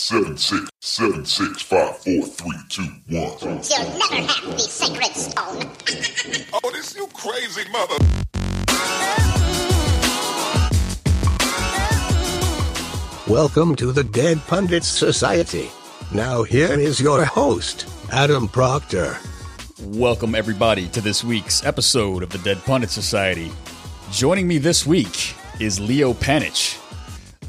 seven six seven six five four three two one. You'll never have the sacred stone. Oh, this you crazy mother. Welcome to the Dead Pundits Society. Now, here is your host, Adam Proctor. Welcome, everybody, to this week's episode of the Dead Pundit Society. Joining me this week is Leo Panitch.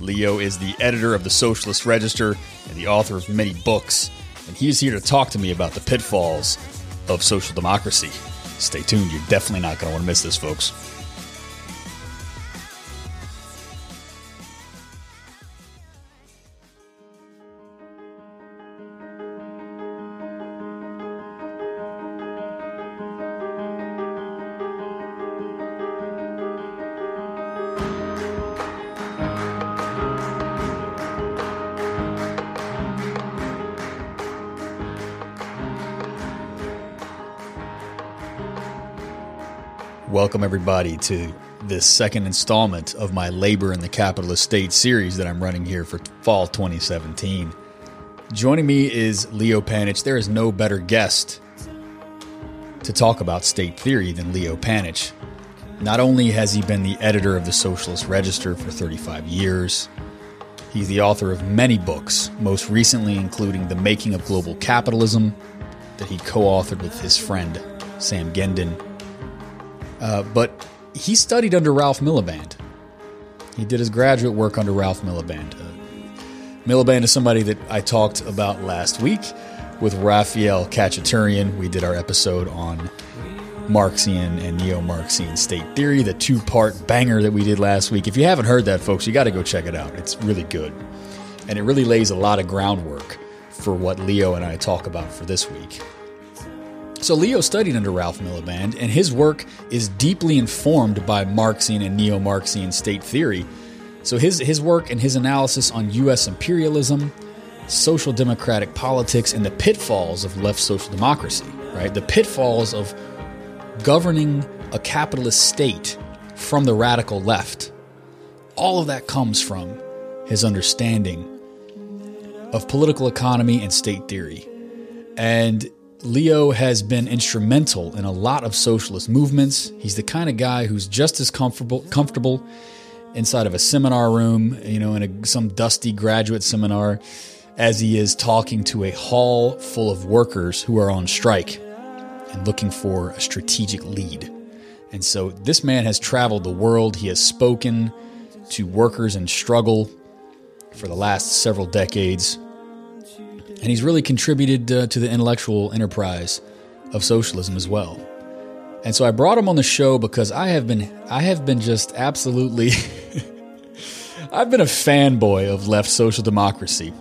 Leo is the editor of the Socialist Register and the author of many books, and he's here to talk to me about the pitfalls of social democracy. Stay tuned, you're definitely not going to want to miss this, folks. Welcome, everybody, to this second installment of my Labor in the Capitalist State series that I'm running here for fall 2017. Joining me is Leo Panitch. There is no better guest to talk about state theory than Leo Panitch. Not only has he been the editor of the Socialist Register for 35 years, he's the author of many books, most recently including The Making of Global Capitalism, that he co authored with his friend Sam Gindin uh, but he studied under Ralph Miliband. He did his graduate work under Ralph Miliband. Uh, Miliband is somebody that I talked about last week with Raphael Khachaturian. We did our episode on Marxian and neo Marxian state theory, the two part banger that we did last week. If you haven't heard that, folks, you got to go check it out. It's really good. And it really lays a lot of groundwork for what Leo and I talk about for this week. So Leo studied under Ralph Miliband, and his work is deeply informed by Marxian and neo Marxian state theory. So his, his work and his analysis on U.S. imperialism, social democratic politics, and the pitfalls of left social democracy, right? The pitfalls of governing a capitalist state from the radical left. All of that comes from his understanding of political economy and state theory. And Leo has been instrumental in a lot of socialist movements. He's the kind of guy who's just as comfortable comfortable inside of a seminar room, you know, in a, some dusty graduate seminar, as he is talking to a hall full of workers who are on strike and looking for a strategic lead. And so this man has traveled the world. He has spoken to workers in struggle for the last several decades and he's really contributed uh, to the intellectual enterprise of socialism as well. And so I brought him on the show because I have been I have been just absolutely I've been a fanboy of left social democracy.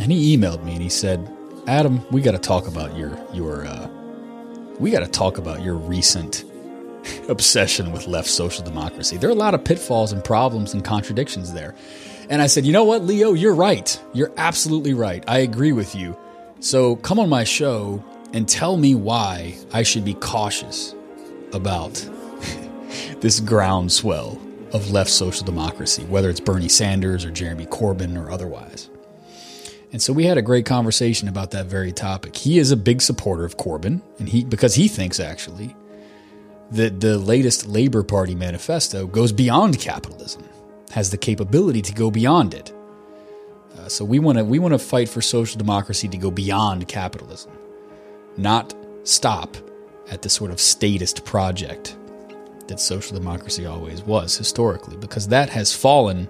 And he emailed me and he said, "Adam, we got to talk about your your uh, we got to talk about your recent obsession with left social democracy. There are a lot of pitfalls and problems and contradictions there." And I said, you know what, Leo, you're right. You're absolutely right. I agree with you. So come on my show and tell me why I should be cautious about this groundswell of left social democracy, whether it's Bernie Sanders or Jeremy Corbyn or otherwise. And so we had a great conversation about that very topic. He is a big supporter of Corbyn, and he because he thinks actually that the latest Labor Party manifesto goes beyond capitalism has the capability to go beyond it. Uh, so we want to we want to fight for social democracy to go beyond capitalism, not stop at the sort of statist project that social democracy always was historically, because that has fallen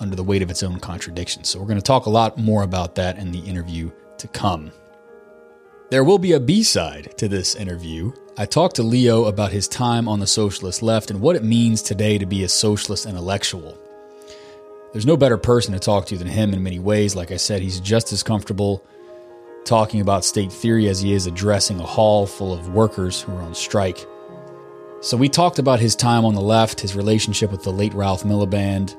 under the weight of its own contradictions. So we're going to talk a lot more about that in the interview to come. There will be a B side to this interview. I talked to Leo about his time on the socialist left and what it means today to be a socialist intellectual. There's no better person to talk to than him in many ways. Like I said, he's just as comfortable talking about state theory as he is addressing a hall full of workers who are on strike. So we talked about his time on the left, his relationship with the late Ralph Miliband,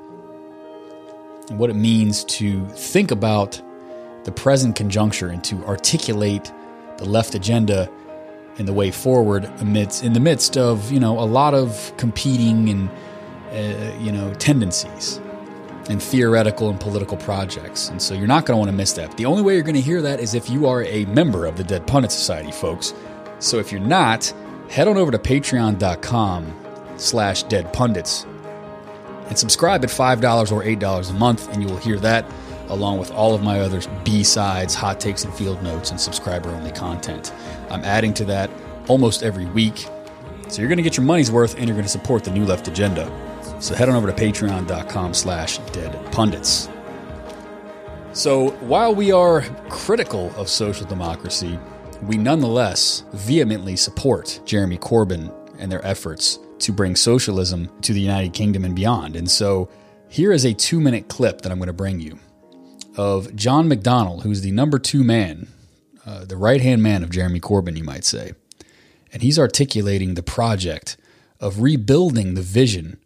and what it means to think about the present conjuncture and to articulate the left agenda and the way forward amidst in the midst of you know a lot of competing and uh, you know tendencies. and theoretical and political projects. And so you're not going to want to miss that. The only way you're going to hear that is if you are a member of the Dead Pundit Society, folks. So if you're not, head on over to patreon.com slash dead pundits and subscribe at $5 or $8 a month, and you will hear that along with all of my other B-sides, hot takes and field notes, and subscriber-only content. I'm adding to that almost every week. So you're going to get your money's worth, and you're going to support the New Left agenda. So head on over to patreon.com slash dead pundits. So while we are critical of social democracy, we nonetheless vehemently support Jeremy Corbyn and their efforts to bring socialism to the United Kingdom and beyond. And so here is a two minute clip that I'm going to bring you of John McDonnell, who's the number two man, uh, the right hand man of Jeremy Corbyn, you might say. And he's articulating the project of rebuilding the vision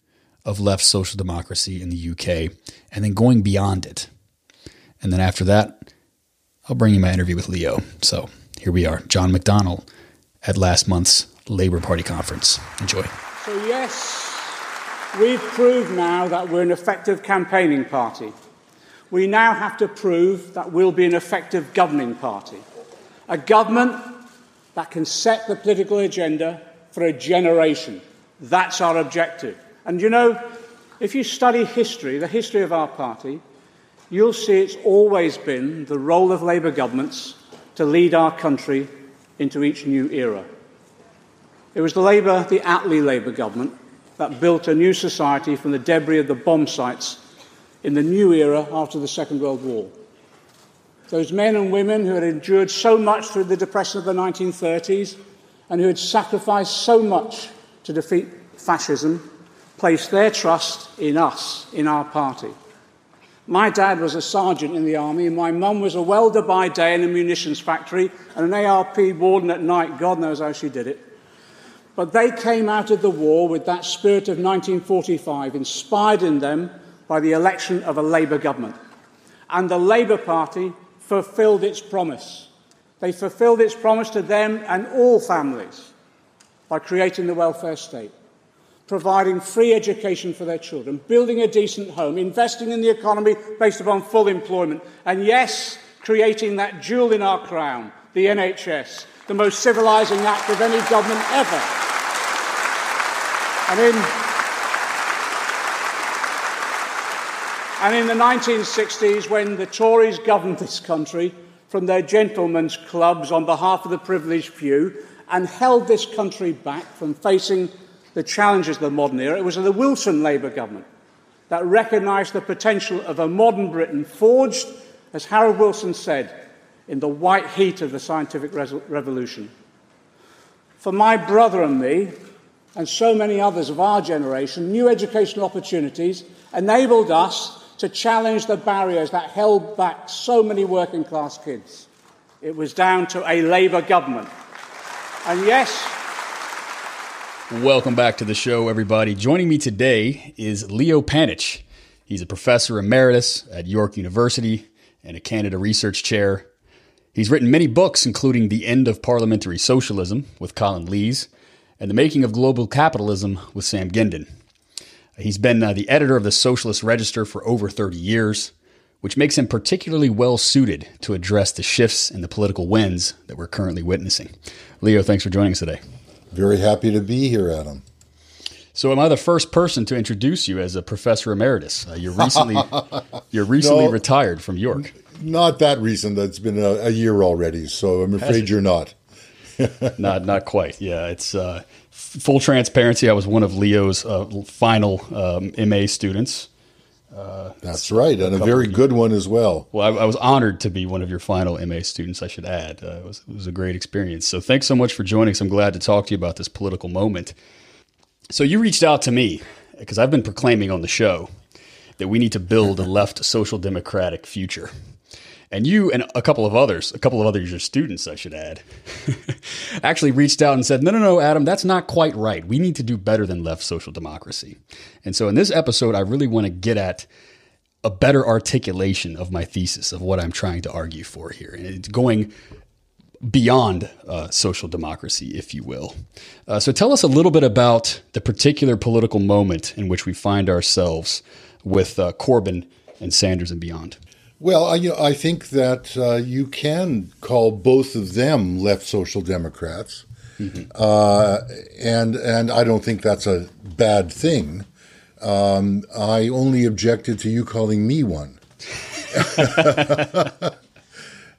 of left social democracy in the UK and then going beyond it. And then after that, I'll bring you my interview with Leo. So here we are, John McDonnell at last month's Labour Party conference. Enjoy. So, yes, we've proved now that we're an effective campaigning party. We now have to prove that we'll be an effective governing party. A government that can set the political agenda for a generation. That's our objective. And you know, if you study history, the history of our party, you'll see it's always been the role of Labour governments to lead our country into each new era. It was the Labour, the Attlee Labour government, that built a new society from the debris of the bomb sites in the new era after the Second World War. Those men and women who had endured so much through the depression of the 1930s and who had sacrificed so much to defeat fascism placed their trust in us, in our party. My dad was a sergeant in the army, and my mum was a welder by day in a munitions factory and an ARP warden at night. God knows how she did it. But they came out of the war with that spirit of 1945, inspired in them by the election of a Labour government. And the Labour Party fulfilled its promise. They fulfilled its promise to them and all families by creating the welfare state, providing free education for their children, building a decent home, investing in the economy based upon full employment, and yes, creating that jewel in our crown, the NHS, the most civilising act of any government ever. And in, and in the 1960s, when the Tories governed this country from their gentlemen's clubs on behalf of the privileged few and held this country back from facing the challenges of the modern era, it was the Wilson Labour government that recognised the potential of a modern Britain forged, as Harold Wilson said, in the white heat of the scientific revolution. For my brother and me, and so many others of our generation, new educational opportunities enabled us to challenge the barriers that held back so many working class kids. It was down to a Labour government. And yes, Welcome back to the show, everybody. Joining me today is Leo Panitch. He's a professor emeritus at York University and a Canada Research Chair. He's written many books, including The End of Parliamentary Socialism with Colin Leys and The Making of Global Capitalism with Sam Gindin. He's been uh, the editor of the Socialist Register for over 30 years, which makes him particularly well suited to address the shifts in the political winds that we're currently witnessing. Leo, thanks for joining us today. Very happy to be here, Adam. So, am I the first person to introduce you as a professor emeritus? Uh, you're recently you're recently No. retired from York. Not that recent. That's been a, a year already, so I'm afraid you're not. not not quite. Yeah, it's uh, full transparency. I was one of Leo's uh, final um, MA students. That's right, and a very good one as well. Well, I, I was honored to be one of your final MA students. I should add, uh, it, was, it was a great experience. So, thanks so much for joining us. I'm glad to talk to you about this political moment. So, you reached out to me because I've been proclaiming on the show that we need to build a left social democratic future. And you and a couple of others, a couple of others, your students, I should add, actually reached out and said, no, no, no, Adam, that's not quite right. We need to do better than left social democracy. And so in this episode, I really want to get at a better articulation of my thesis of what I'm trying to argue for here. And it's going beyond uh, social democracy, if you will. Uh, so tell us a little bit about the particular political moment in which we find ourselves with uh, Corbyn and Sanders and beyond. Well, I, you know, I think that uh, you can call both of them left social democrats, mm-hmm. Uh, and and I don't think that's a bad thing. Um, I only objected to you calling me one.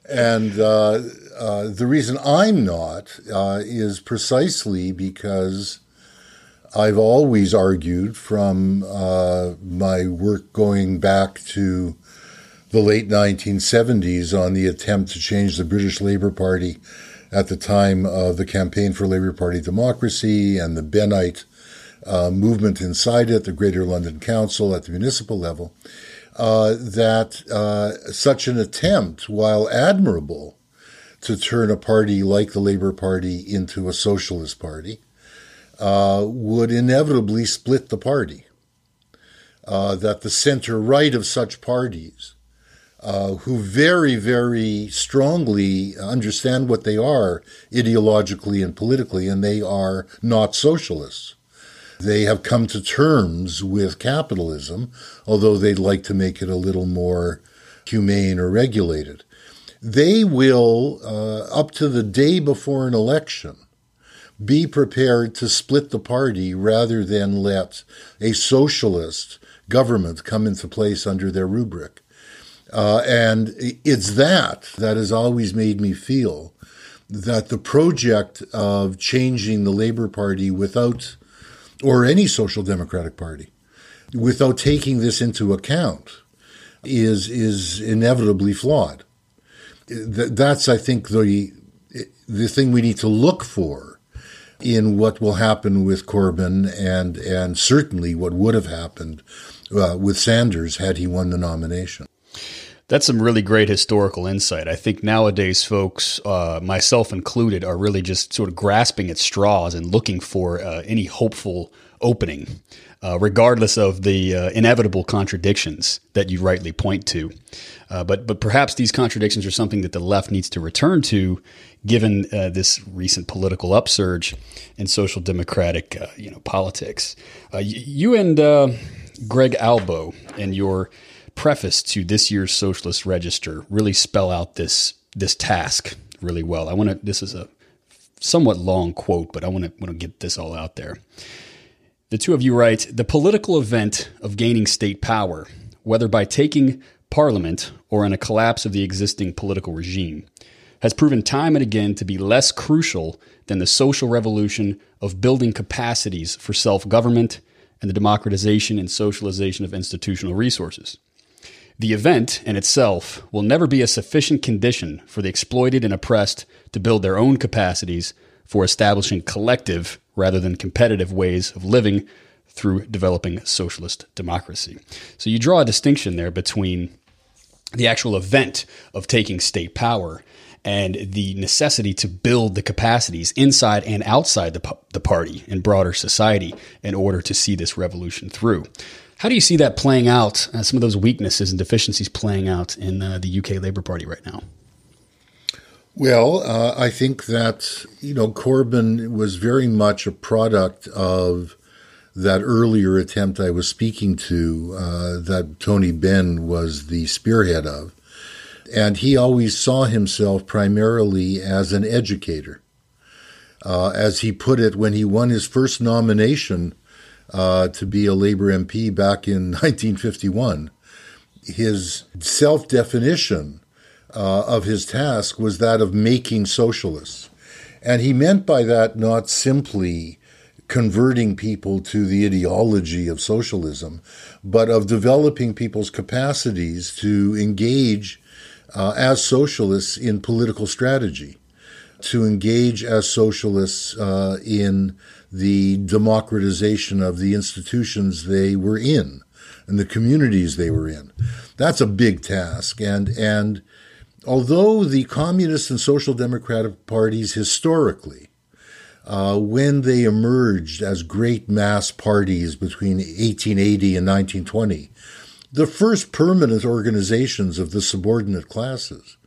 and uh, uh, the reason I'm not uh, is precisely because I've always argued from uh, my work going back to the late 1970s on the attempt to change the British Labour Party at the time of the Campaign for Labour Party Democracy and the Bennite uh, movement inside it, the Greater London Council at the municipal level uh, that uh, such an attempt, while admirable, to turn a party like the Labour Party into a socialist party, uh, would inevitably split the party. Uh, that the center right of such parties, uh, who very, very strongly understand what they are ideologically and politically, and they are not socialists they have come to terms with capitalism, although they'd like to make it a little more humane or regulated. They will, uh, up to the day before an election, be prepared to split the party rather than let a socialist government come into place under their rubric. Uh, and it's that that has always made me feel that the project of changing the Labour Party without or any social democratic party without taking this into account is is inevitably flawed. That's I think the the thing we need to look for in what will happen with Corbyn and and certainly what would have happened uh, with Sanders had he won the nomination. That's some really great historical insight. I think nowadays, folks, uh, myself included, are really just sort of grasping at straws and looking for uh, any hopeful opening, uh, regardless of the uh, inevitable contradictions that you rightly point to. Uh, but but perhaps these contradictions are something that the left needs to return to, given uh, this recent political upsurge in social democratic you know politics. you and Greg Albo and your preface to this year's Socialist Register really spell out this this task really well. I want to. This is a somewhat long quote, but I want to want to get this all out there. The two of you write the political event of gaining state power, whether by taking parliament or in a collapse of the existing political regime, has proven time and again to be less crucial than the social revolution of building capacities for self government and the democratization and socialization of institutional resources. The event in itself will never be a sufficient condition for the exploited and oppressed to build their own capacities for establishing collective rather than competitive ways of living through developing socialist democracy. So you draw a distinction there between the actual event of taking state power and the necessity to build the capacities inside and outside the, the party and broader society in order to see this revolution through. How do you see that playing out, uh, some of those weaknesses and deficiencies playing out in uh, the UK Labour Party right now? Well, uh, I think that, you know, Corbyn was very much a product of that earlier attempt I was speaking to uh, that Tony Benn was the spearhead of. And he always saw himself primarily as an educator. Uh, as he put it, when he won his first nomination uh, to be a Labour MP back in 1951. His self definition uh, of his task was that of making socialists. And he meant by that not simply converting people to the ideology of socialism, but of developing people's capacities to engage uh, as socialists in political strategy, to engage as socialists uh, in the democratization of the institutions they were in and the communities they were in. That's a big task. And, and although the communist and social democratic parties historically, uh, when they emerged as great mass parties between 1880 and 1920, the first permanent organizations of the subordinate classes,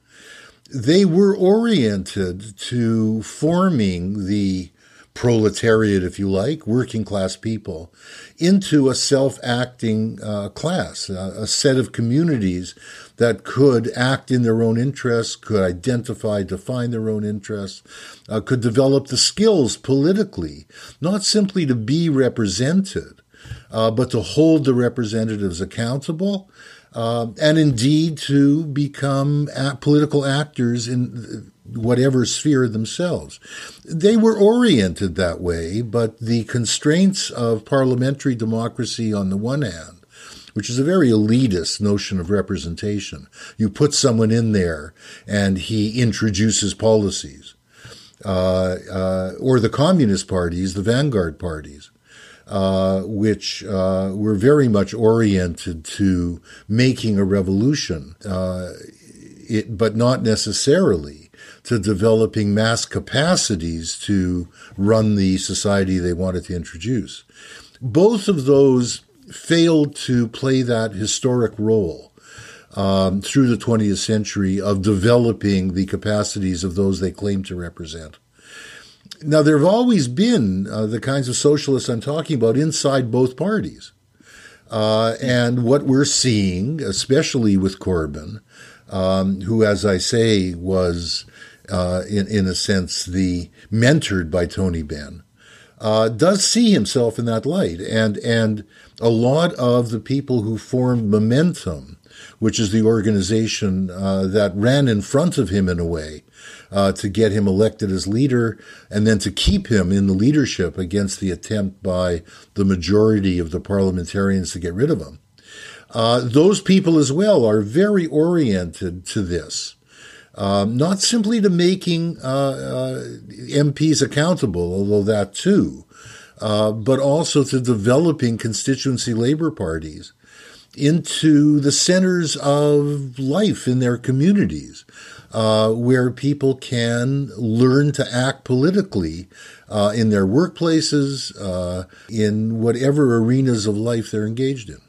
they were oriented to forming the proletariat, if you like, working class people, into a self acting uh, class, a, a set of communities that could act in their own interests, could identify, define their own interests, uh, could develop the skills politically, not simply to be represented, uh, but to hold the representatives accountable. Uh, and indeed to become political actors in whatever sphere themselves. They were oriented that way, but the constraints of parliamentary democracy on the one hand which is a very elitist notion of representation. You put someone in there and he introduces policies. Uh, uh, or the communist parties, the vanguard parties, uh, which uh, were very much oriented to making a revolution, uh, it, but not necessarily to developing mass capacities to run the society they wanted to introduce. Both of those failed to play that historic role um, through the 20th century of developing the capacities of those they claim to represent. Now, there have always been uh, the kinds of socialists I'm talking about inside both parties. Uh, and what we're seeing, especially with Corbyn, um, who, as I say, was uh, in, in a sense the mentored by Tony Benn, uh, does see himself in that light. And, and a lot of the people who formed Momentum, which is the organization uh, that ran in front of him in a way uh, to get him elected as leader and then to keep him in the leadership against the attempt by the majority of the parliamentarians to get rid of him. Uh, those people as well are very oriented to this. Um, not simply to making uh, uh, MPs accountable, although that too, uh, but also to developing constituency labor parties into the centers of life in their communities, uh, where people can learn to act politically uh, in their workplaces, uh, in whatever arenas of life they're engaged in.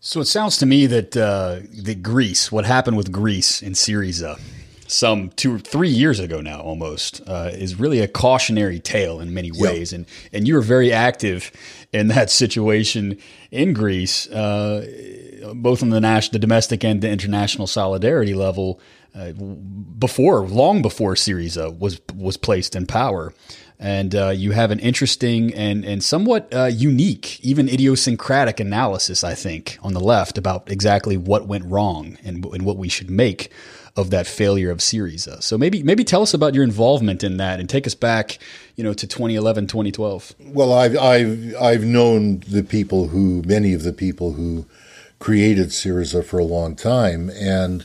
So it sounds to me that uh, the Greece, what happened with Greece in Syriza, some two or three years ago now, almost, uh, is really a cautionary tale in many ways. Yep. And and you were very active in that situation in Greece, uh, both on the national, the domestic and the international solidarity level. Uh, before, long before Syriza was was placed in power, and uh, you have an interesting and and somewhat uh, unique, even idiosyncratic analysis, I think, on the left about exactly what went wrong and, and what we should make of that failure of Syriza. So maybe maybe tell us about your involvement in that and take us back, you know, to 2011, 2012. Well, I've I've I've known the people who many of the people who created Syriza for a long time and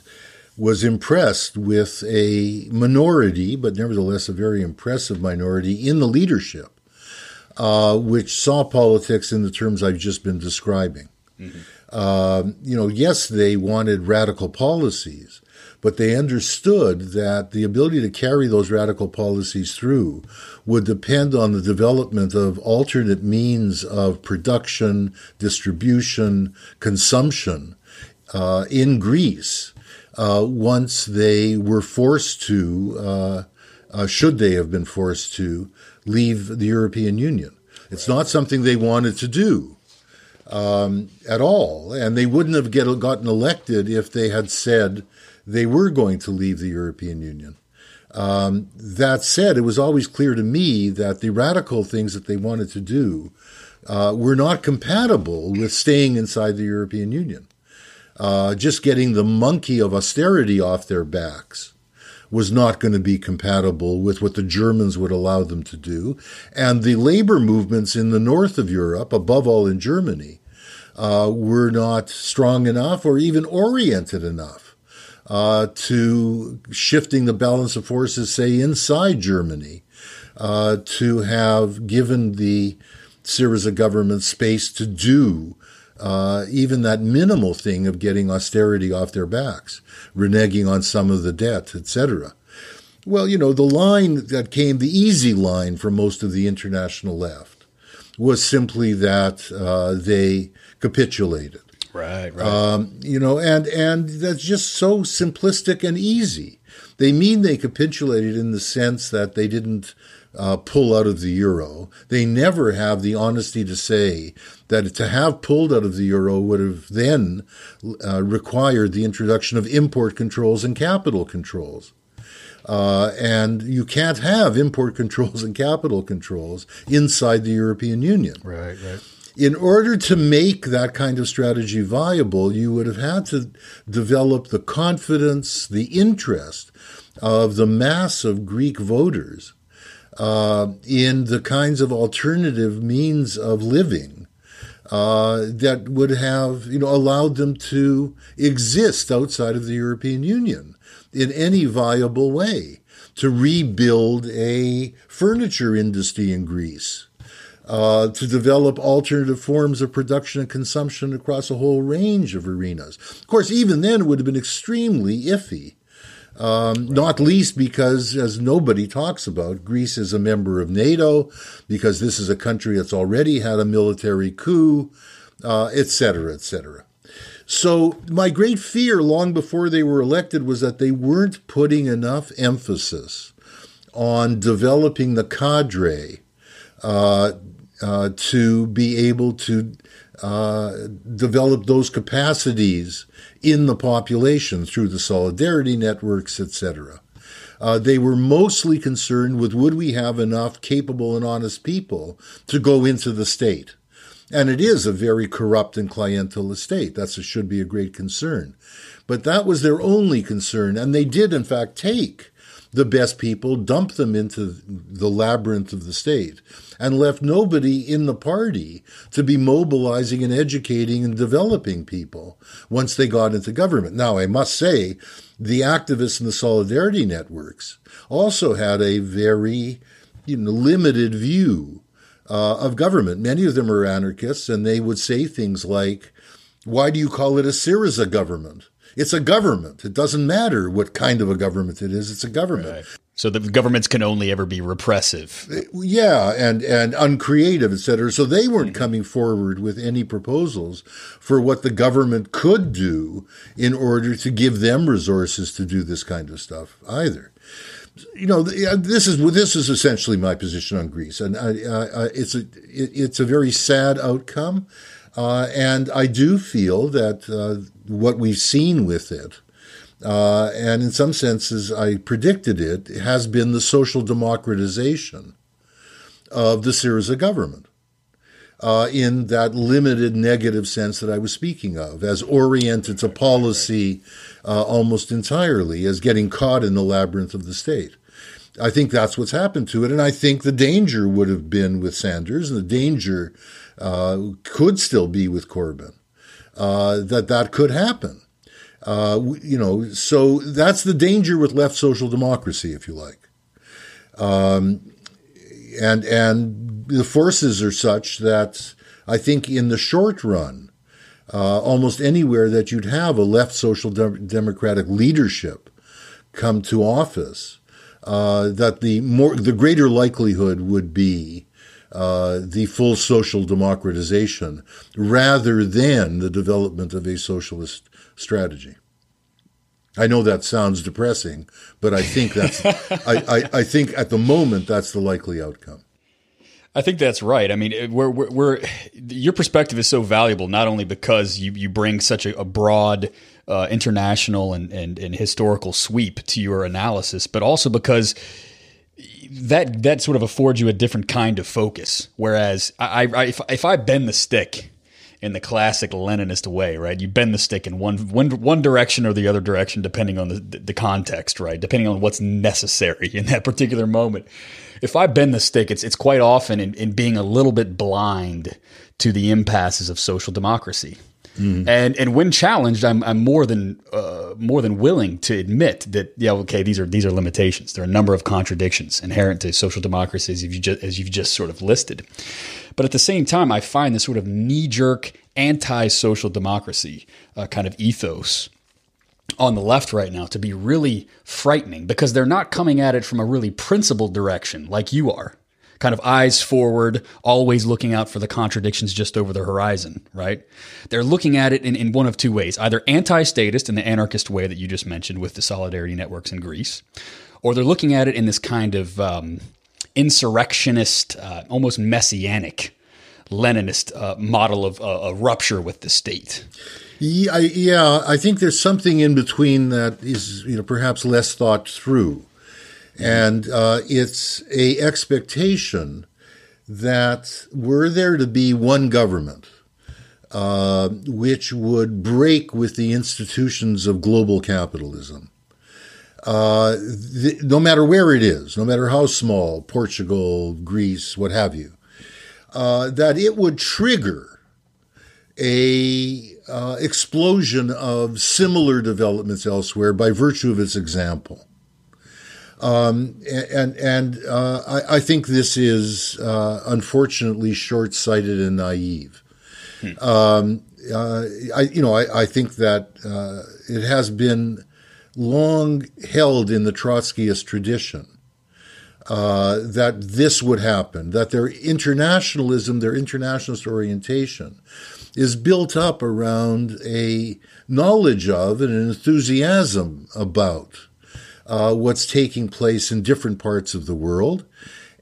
was impressed with a minority, but nevertheless a very impressive minority in the leadership, uh, which saw politics in the terms I've just been describing. Mm-hmm. Uh, you know, yes, they wanted radical policies, but they understood that the ability to carry those radical policies through would depend on the development of alternate means of production, distribution, consumption uh, in Greece uh, once they were forced to, uh, uh, should they have been forced to, leave the European Union. It's not something they wanted to do um, at all, and they wouldn't have get, gotten elected if they had said they were going to leave the European Union. Um, that said, it was always clear to me that the radical things that they wanted to do uh, were not compatible with staying inside the European Union uh, just getting the monkey of austerity off their backs was not going to be compatible with what the Germans would allow them to do. And the labor movements in the north of Europe, above all in Germany, uh, were not strong enough or even oriented enough uh, to shifting the balance of forces, say, inside Germany, uh, to have given the Syriza government space to do uh, even that minimal thing of getting austerity off their backs, reneging on some of the debt, etc. Well, you know, the line that came, the easy line for most of the international left, was simply that uh, they capitulated. Right, right. Um, you know, and and that's just so simplistic and easy. They mean they capitulated in the sense that they didn't uh, pull out of the euro. They never have the honesty to say that to have pulled out of the euro would have then uh, required the introduction of import controls and capital controls. Uh, and you can't have import controls and capital controls inside the European Union. Right, right. In order to make that kind of strategy viable, you would have had to develop the confidence, the interest of the mass of Greek voters uh, in the kinds of alternative means of living uh, that would have you know allowed them to exist outside of the European Union in any viable way to rebuild a furniture industry in Greece. Uh, to develop alternative forms of production and consumption across a whole range of arenas. Of course, even then, it would have been extremely iffy um, not least because, as nobody talks about, Greece is a member of NATO, because this is a country that's already had a military coup, etc., uh, etc. Et so, my great fear long before they were elected was that they weren't putting enough emphasis on developing the cadre uh, uh, to be able to uh, develop those capacities in the population through the solidarity networks, etc. Uh, they were mostly concerned with would we have enough capable and honest people to go into the state. And it is a very corrupt and clientel state. That should be a great concern. But that was their only concern. And they did, in fact, take the best people, dumped them into the labyrinth of the state, and left nobody in the party to be mobilizing and educating and developing people once they got into government. Now, I must say, the activists in the solidarity networks also had a very you know, limited view uh, of government. Many of them are anarchists, and they would say things like, Why do you call it a Syriza government? It's a government. It doesn't matter what kind of a government it is. It's a government. Right. So the governments can only ever be repressive. Yeah, and and uncreative, et cetera. So they weren't mm-hmm. coming forward with any proposals for what the government could do in order to give them resources to do this kind of stuff either. You know, this is this is essentially my position on Greece, and I, I, it's a it's a very sad outcome. Uh, and I do feel that uh, what we've seen with it, uh, and in some senses I predicted it, has been the social democratization of the Syriza government. Uh, in that limited negative sense that I was speaking of, as oriented to policy uh, almost entirely, as getting caught in the labyrinth of the state. I think that's what's happened to it. And I think the danger would have been with Sanders, and the danger could still be with Corbyn, uh, that that could happen. Uh, you know, so that's the danger with left social democracy, if you like. Um, and and the forces are such that I think in the short run, uh, almost anywhere that you'd have a left social de- democratic leadership come to office, uh, that the more the greater likelihood would be uh, the full social democratization rather than the development of a socialist strategy. I know that sounds depressing, but I think that's I, I, I, think at the moment that's the likely outcome. I think that's right. I mean, we're, we're, we're your perspective is so valuable not only because you, you bring such a, a broad uh, international and, and, and historical sweep to your analysis, but also because that that sort of affords you a different kind of focus. Whereas I, I if, if I bend the stick in the classic Leninist way, right? You bend the stick in one one one direction or the other direction, depending on the the context, right? Depending on what's necessary in that particular moment. If I bend the stick, it's it's quite often in, in being a little bit blind to the impasses of social democracy. Mm. And and when challenged, I'm I'm more than uh, more than willing to admit that yeah okay these are these are limitations. There are a number of contradictions inherent to social democracies as you've just, as you've just sort of listed. But at the same time, I find this sort of knee jerk anti social democracy uh, kind of ethos on the left right now to be really frightening because they're not coming at it from a really principled direction like you are kind of eyes forward, always looking out for the contradictions just over the horizon, right? They're looking at it in, in one of two ways either anti statist in the anarchist way that you just mentioned with the solidarity networks in Greece, or they're looking at it in this kind of um, insurrectionist, uh, almost messianic Leninist uh, model of uh, a rupture with the state. Yeah, I, yeah, I think there's something in between that is, you know, perhaps less thought through, and uh, it's a expectation that were there to be one government, uh, which would break with the institutions of global capitalism. Uh, the, no matter where it is, no matter how small, Portugal, Greece, what have you, uh, that it would trigger a uh, explosion of similar developments elsewhere by virtue of its example. Um, and and uh, I, I, think this is uh, unfortunately short-sighted and naive. Hmm. Um, uh, I, you know, I, I think that uh, it has been long held in the Trotskyist tradition uh, that this would happen, that their internationalism, their internationalist orientation, is built up around a knowledge of and an enthusiasm about uh, what's taking place in different parts of the world,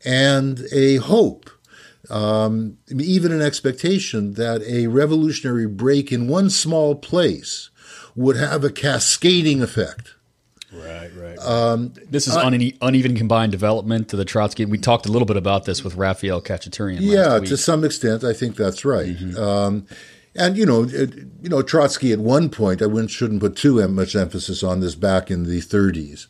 and a hope, um, even an expectation that a revolutionary break in one small place would have a cascading effect Right, right. Um, this is uh, une- uneven combined development to the Trotsky. We talked a little bit about this with Raphael Khachaturian. Yeah, to some extent, I think that's right. Mm-hmm. Um, and you know, it, you know, Trotsky at one point, I wouldn't, shouldn't put too much emphasis on this. Back in the 30s,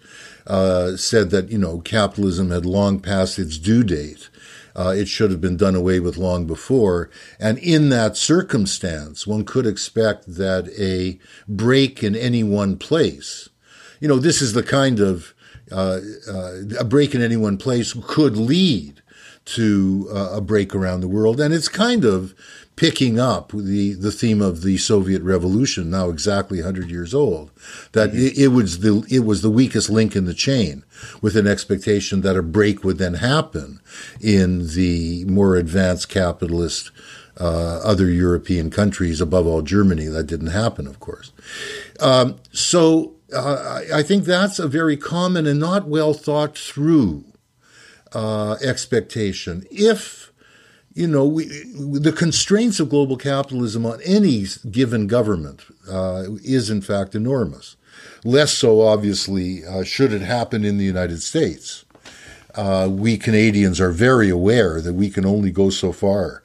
uh, said that you know capitalism had long passed its due date. Uh, it should have been done away with long before. And in that circumstance, one could expect that a break in any one place you know, this is the kind of uh, uh, a break in any one place could lead to uh, a break around the world, and it's kind of picking up the the theme of the Soviet Revolution, now exactly 100 years old. That mm-hmm. it, it, was the it was the weakest link in the chain, with an expectation that a break would then happen in the more advanced capitalist. Uh, other European countries, above all Germany, that didn't happen, of course. Um, so uh, I think that's a very common and not well thought through uh, expectation. If you know we, the constraints of global capitalism on any given government uh, is in fact enormous. Less so, obviously, uh, should it happen in the United States. Uh, we Canadians are very aware that we can only go so far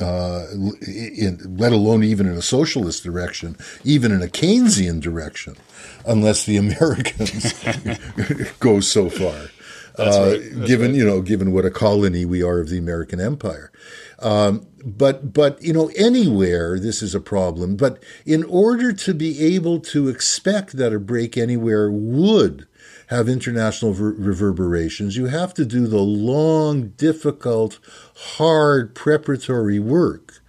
uh, in, let alone even in a socialist direction, even in a Keynesian direction, unless the Americans go so far. Uh, right. given right. you know, given what a colony we are of the American Empire, um, but but you know, anywhere this is a problem. But in order to be able to expect that a break anywhere would have international ver- reverberations, you have to do the long, difficult, hard preparatory work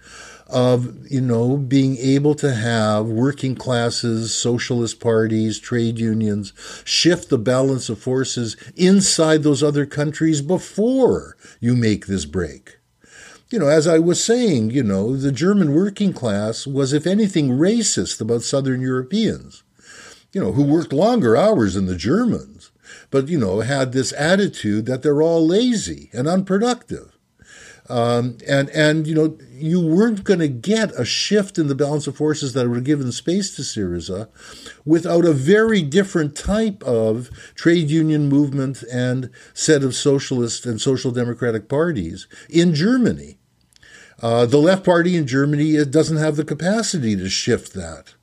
of you know being able to have working classes socialist parties trade unions shift the balance of forces inside those other countries before you make this break. You know as i was saying you know the german working class was if anything racist about southern europeans you know who worked longer hours than the germans but you know had this attitude that they're all lazy and unproductive um, and and you know you weren't going to get a shift in the balance of forces that would have given space to Syriza without a very different type of trade union movement and set of socialist and social democratic parties in Germany. Uh, the left party in Germany doesn't have the capacity to shift that.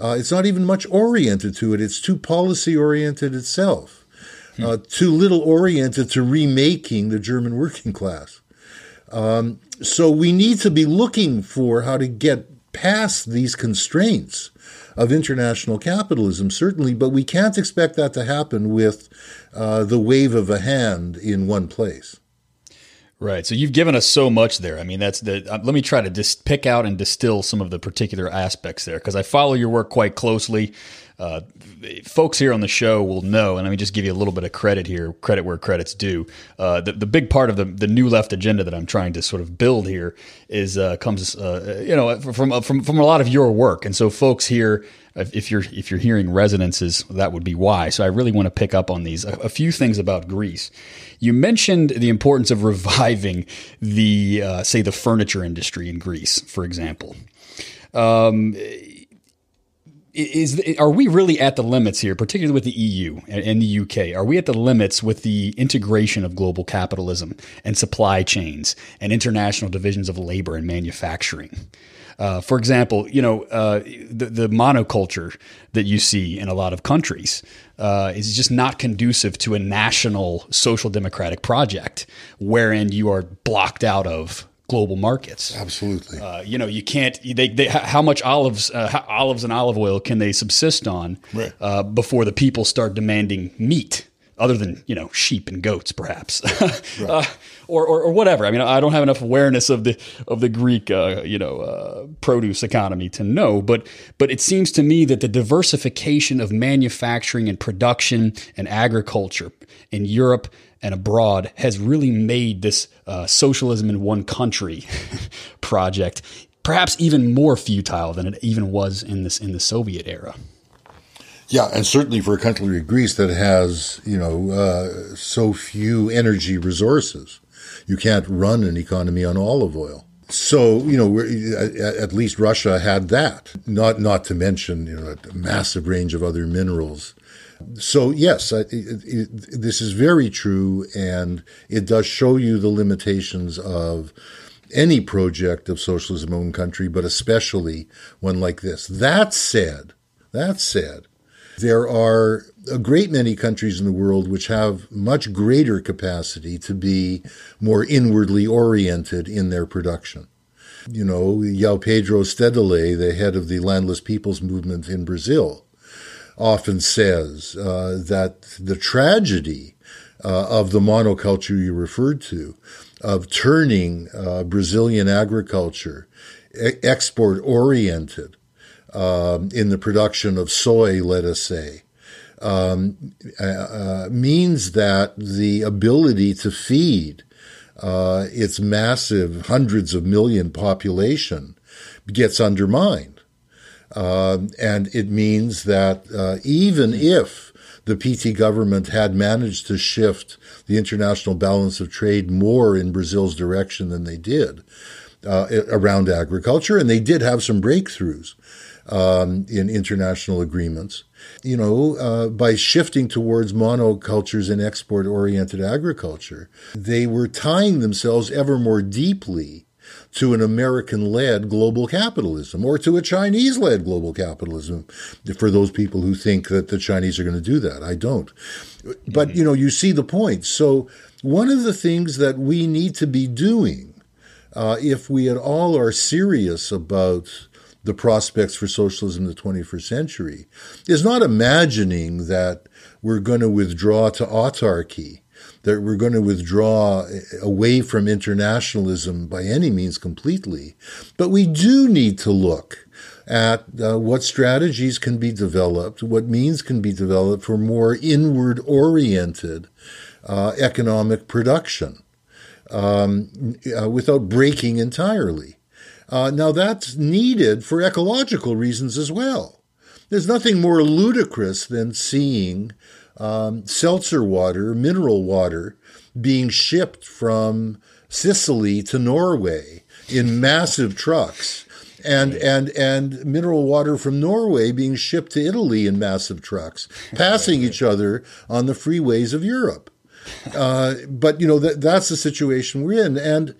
Uh, it's not even much oriented to it. It's too policy oriented itself, uh, too little oriented to remaking the German working class. Um, so we need to be looking for how to get past these constraints of international capitalism, certainly, but we can't expect that to happen with uh, the wave of a hand in one place. Right. So you've given us so much there. I mean, that's the. Uh, let me try to just pick out and distill some of the particular aspects there because I follow your work quite closely. Uh, folks here on the show will know, and let me just give you a little bit of credit here, credit where credit's due. Uh, the, the big part of the, the new left agenda that I'm trying to sort of build here is uh, comes, uh, you know, from, from, from a lot of your work. And so folks here, if you're, if you're hearing resonances, that would be why. So I really want to pick up on these. A, a few things about Greece. You mentioned the importance of reviving the, uh, say, the furniture industry in Greece, for example. Um, is are we really at the limits here, particularly with the EU and the UK? Are we at the limits with the integration of global capitalism and supply chains and international divisions of labor and manufacturing? Uh, for example, you know uh, the, the monoculture that you see in a lot of countries uh, is just not conducive to a national social democratic project, wherein you are blocked out of global markets. Absolutely. Uh, you know, you can't. They, they how much olives, uh, olives and olive oil can they subsist on right. uh, before the people start demanding meat? Other than you know sheep and goats, perhaps, right. Uh, or, or, or whatever. I mean, I don't have enough awareness of the of the Greek uh, you know uh, produce economy to know, but but it seems to me that the diversification of manufacturing and production and agriculture in Europe and abroad has really made this uh, socialism in one country project perhaps even more futile than it even was in this in the Soviet era. Yeah, and certainly for a country like Greece that has you know uh, so few energy resources, you can't run an economy on olive oil. So you know, at least Russia had that. Not not to mention you know a massive range of other minerals so yes, it, it, this is very true, and it does show you the limitations of any project of socialism in country, but especially one like this. That said, that said, there are a great many countries in the world which have much greater capacity to be more inwardly oriented in their production. You know, João Pedro Stedile, the head of the landless peoples movement in Brazil, often says uh, that the tragedy uh, of the monoculture you referred to, of turning uh, Brazilian agriculture e- export oriented um, in the production of soy, let us say, um, uh, uh, means that the ability to feed its massive hundreds of million population gets undermined. Um, and it means that uh, even if the PT government had managed to shift the international balance of trade more in Brazil's direction than they did uh, around agriculture, and they did have some breakthroughs um, in international agreements. You know, uh, by shifting towards monocultures and export oriented agriculture, they were tying themselves ever more deeply to an American led global capitalism or to a Chinese led global capitalism for those people who think that the Chinese are going to do that. I don't. But, mm-hmm. you know, you see the point. So, one of the things that we need to be doing, uh, if we at all are serious about the prospects for socialism in the 21st century, is not imagining that we're going to withdraw to autarky that we're going to withdraw away from internationalism by any means completely. But we do need to look at uh, what strategies can be developed, what means can be developed for more inward oriented uh, economic production um, uh, without breaking entirely. Uh, now, that's needed for ecological reasons as well. There's nothing more ludicrous than seeing um, seltzer water, mineral water, being shipped from Sicily to Norway in massive trucks. And, and, and mineral water from Norway being shipped to Italy in massive trucks, passing each other on the freeways of Europe. Uh, but, you know, that, that's the situation we're in. And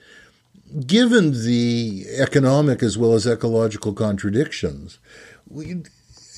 given the economic as well as ecological contradictions, we,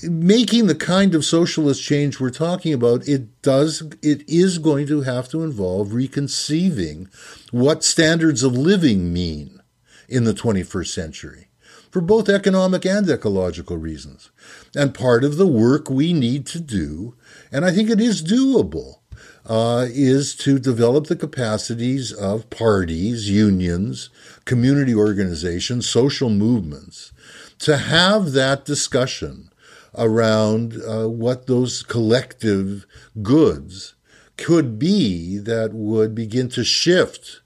making the kind of socialist change we're talking about, it does, it is going to have to involve reconceiving what standards of living mean in the 21st century for both economic and ecological reasons. And part of the work we need to do, and I think it is doable, uh, is to develop the capacities of parties, unions, community organizations, social movements to have that discussion around uh, what those collective goods could be that would begin to shift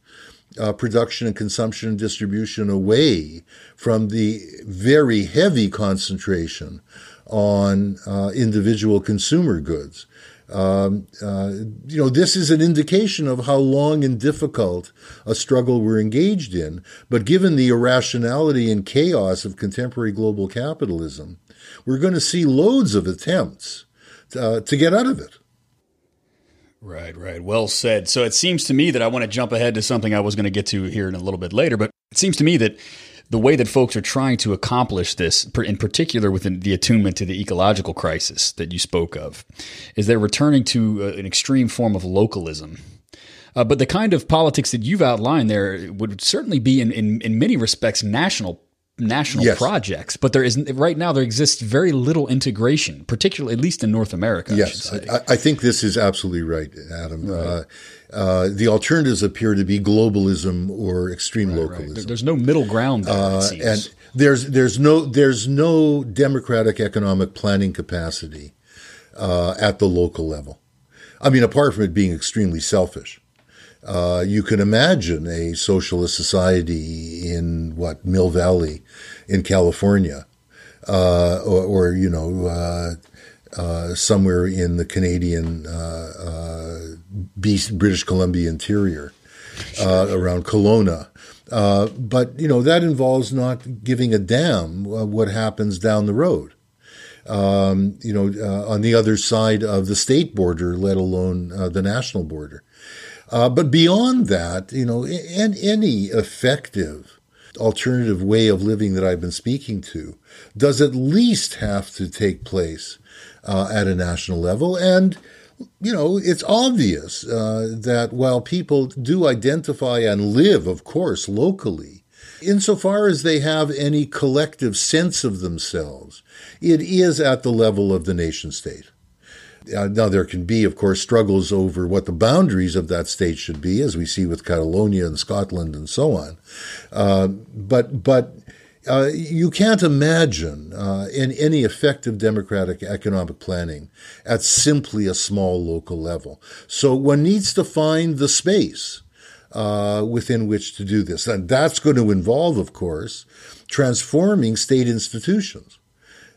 uh, production and consumption and distribution away from the very heavy concentration on uh, individual consumer goods. Um, uh, you know, this is an indication of how long and difficult a struggle we're engaged in. But given the irrationality and chaos of contemporary global capitalism, we're going to see loads of attempts to, uh, to get out of it. Right, right. Well said. So it seems to me that I want to jump ahead to something I was going to get to here in a little bit later, but it seems to me that the way that folks are trying to accomplish this, in particular within the attunement to the ecological crisis that you spoke of, is they're returning to uh, an extreme form of localism. Uh, but the kind of politics that you've outlined there would certainly be, in, in, in many respects, national national yes. projects, but there isn't right now. There exists very little integration, particularly at least in North America. Yes, I, I, think this is absolutely right, Adam. Right. Uh, uh, the alternatives appear to be globalism or extreme right, localism. Right. There's no middle ground there, uh, and there's there's no there's no democratic economic planning capacity uh, at the local level. I mean, apart from it being extremely selfish. Uh, you can imagine a socialist society in what Mill Valley in California, uh, or, or, you know uh, uh somewhere in the Canadian uh, British Columbia interior around Kelowna. but you know that involves not giving a damn what happens down the road. Um, you know, on the other side of the state border, let alone the national border. Uh, but beyond that, you know, and any effective alternative way of living that I've been speaking to does at least have to take place uh, at a national level. And, you know, it's obvious uh, that while people do identify and live, of course, locally, insofar as they have any collective sense of themselves, it is at the level of the nation state. Uh, now, there can be, of course, struggles over what the boundaries of that state should be, as we see with Catalonia and Scotland and so on. Uh, but, but uh, you can't imagine uh, in any effective democratic economic planning at simply a small local level. So one needs to find the space uh, within which to do this. And that's going to involve, of course, transforming state institutions.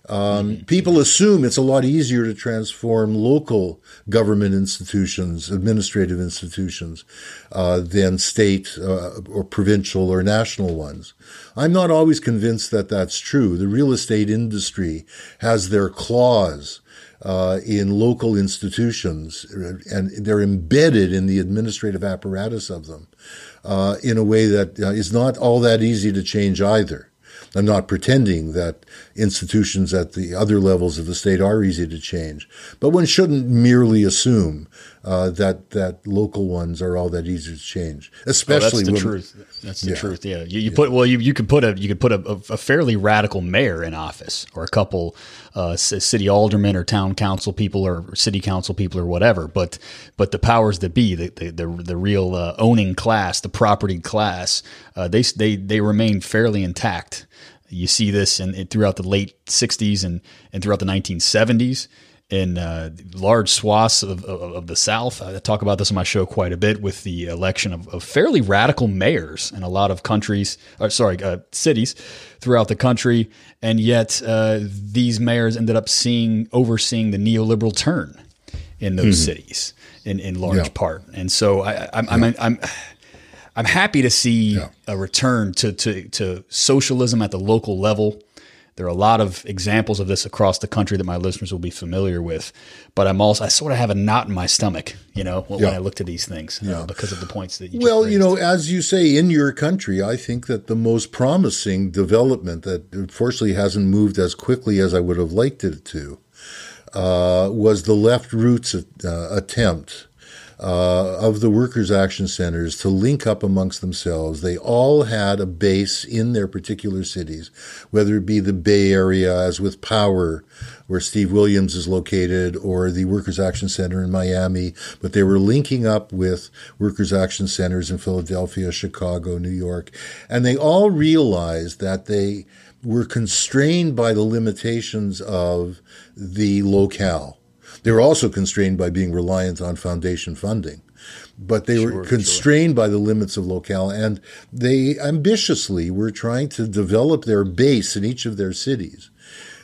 Um, people assume it's a lot easier to transform local government institutions, administrative institutions, uh, than state uh, or provincial or national ones. I'm not always convinced that that's true. The real estate industry has their claws uh, in local institutions, and they're embedded in the administrative apparatus of them uh, in a way that uh, is not all that easy to change either. I'm not pretending that institutions at the other levels of the state are easy to change, but one shouldn't merely assume uh, that that local ones are all that easy to change. Especially oh, that's the when, truth. That's the yeah. truth. Yeah, you, you yeah. put well, you, you could put a you could put a, a fairly radical mayor in office, or a couple uh, city aldermen or town council people or city council people or whatever. But but the powers that be, the the the, the real uh, owning class, the property class, uh, they they they remain fairly intact. You see this in, in, throughout the late 60s and, and throughout the 1970s in uh, large swaths of, of, of, the South. I talk about this on my show quite a bit with the election of, of fairly radical mayors in a lot of countries, or sorry, uh, cities throughout the country. And yet uh, these mayors ended up seeing, overseeing the neoliberal turn in those mm-hmm. cities in, in large yeah. part. And so I, I'm, yeah. I'm, I'm I'm happy to see yeah. a return to, to, to socialism at the local level. There are a lot of examples of this across the country that my listeners will be familiar with, but I'm also I sort of have a knot in my stomach, you know, when, yeah. I look to these things, uh, yeah. uh, because of the points that you. Well, you know, as you say, in your country, I think that the most promising development that unfortunately hasn't moved as quickly as I would have liked it to uh, was the LeftRoots uh, attempt uh, of the workers' action centers to link up amongst themselves. They all had a base in their particular cities, whether it be the Bay Area, as with Power, where Steve Williams is located, or the Workers' Action Center in Miami. But they were linking up with Workers' Action Centers in Philadelphia, Chicago, New York, and they all realized that they were constrained by the limitations of the locale. They were also constrained by being reliant on foundation funding but they sure, were constrained sure. by the limits of locale and they ambitiously were trying to develop their base in each of their cities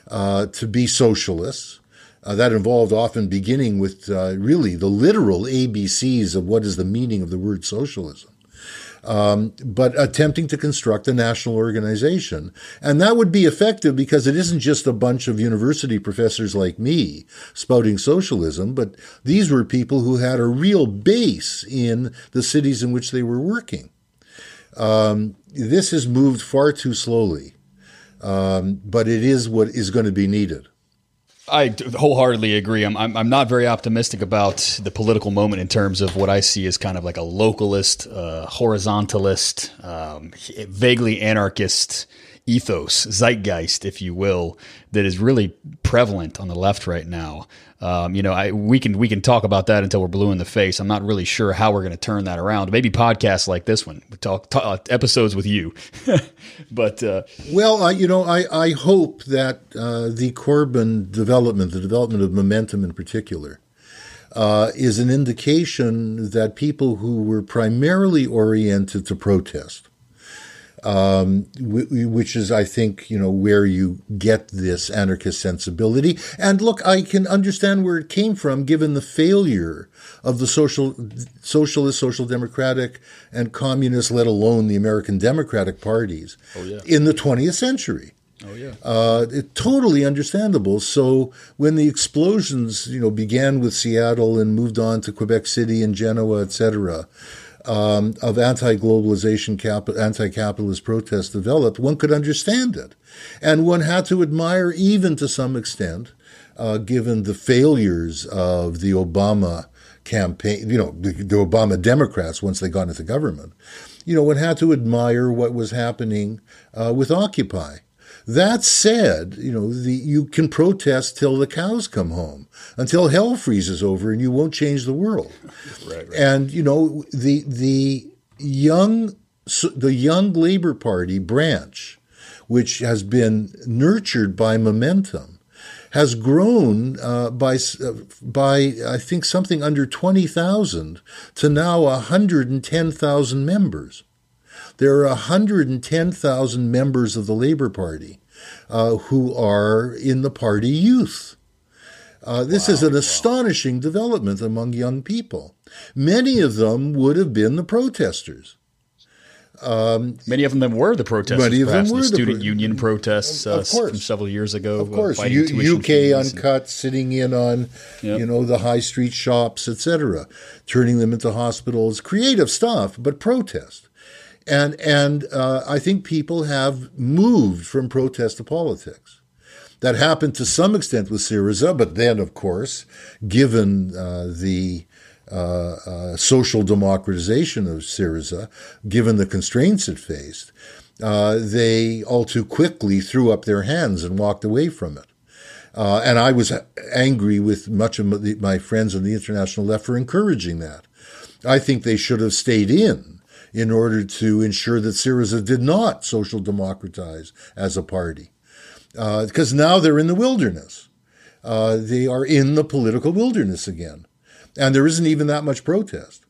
uh, to be socialists. Uh, that involved often beginning with uh, really the literal ABCs of what is the meaning of the word socialism um, but attempting to construct a national organization. And that would be effective because it isn't just a bunch of university professors like me spouting socialism, but these were people who had a real base in the cities in which they were working. Um, this has moved far too slowly, um, but it is what is going to be needed. I wholeheartedly agree. I'm, I'm, I'm not very optimistic about the political moment in terms of what I see as kind of like a localist, uh, horizontalist, um, vaguely anarchist ethos, zeitgeist, if you will, that is really prevalent on the left right now. Um, you know, I, we can we can talk about that until we're blue in the face. I'm not really sure how we're going to turn that around. Maybe podcasts like this one, talk, talk uh, episodes with you. but uh, well, uh, you know, I I hope that uh, the Corbyn development, the development of momentum in particular. Uh, is an indication that people who were primarily oriented to protest, um, which is, I think, you know, where you get this anarchist sensibility. And look, I can understand where it came from, given the failure of the social, socialist, social democratic, and communist, let alone the American Democratic parties, oh, yeah. in the 20th century. Oh yeah, uh, it, totally understandable. So when the explosions, you know, began with Seattle and moved on to Quebec City and Genoa, etc., um, of anti-globalization, cap- anti-capitalist protests developed, one could understand it, and one had to admire, even to some extent, uh, given the failures of the Obama campaign, you know, the, the Obama Democrats once they got into government. You know, one had to admire what was happening uh, with Occupy. That said, you know, the, you can protest till the cows come home, until hell freezes over, and you won't change the world. right, right. And you know, the the young the young Labor Party branch, which has been nurtured by momentum, has grown uh, by uh, by I think something under twenty thousand to now hundred and ten thousand members. There are 110,000 members of the Labor Party uh, who are in the party youth. Uh, this wow, is an wow. astonishing development among young people. Many of them would have been the protesters. Um, many of them were the protesters. Many of them were the student pro- union protests uh, from several years ago. Of course, U- UK uncut, and, sitting in on yep. you know the high street shops, etc., turning them into hospitals. Creative stuff, but protest. And, and uh, I think people have moved from protest to politics. That happened to some extent with Syriza, but then, of course, given uh, the uh, uh social democratization of Syriza, given the constraints it faced, uh, they all too quickly threw up their hands and walked away from it. Uh, and I was angry with much of my friends on the international left for encouraging that. I think they should have stayed in in order to ensure that Syriza did not social democratize as a party. Because uh, now they're in the wilderness. Uh, they are in the political wilderness again. And there isn't even that much protest.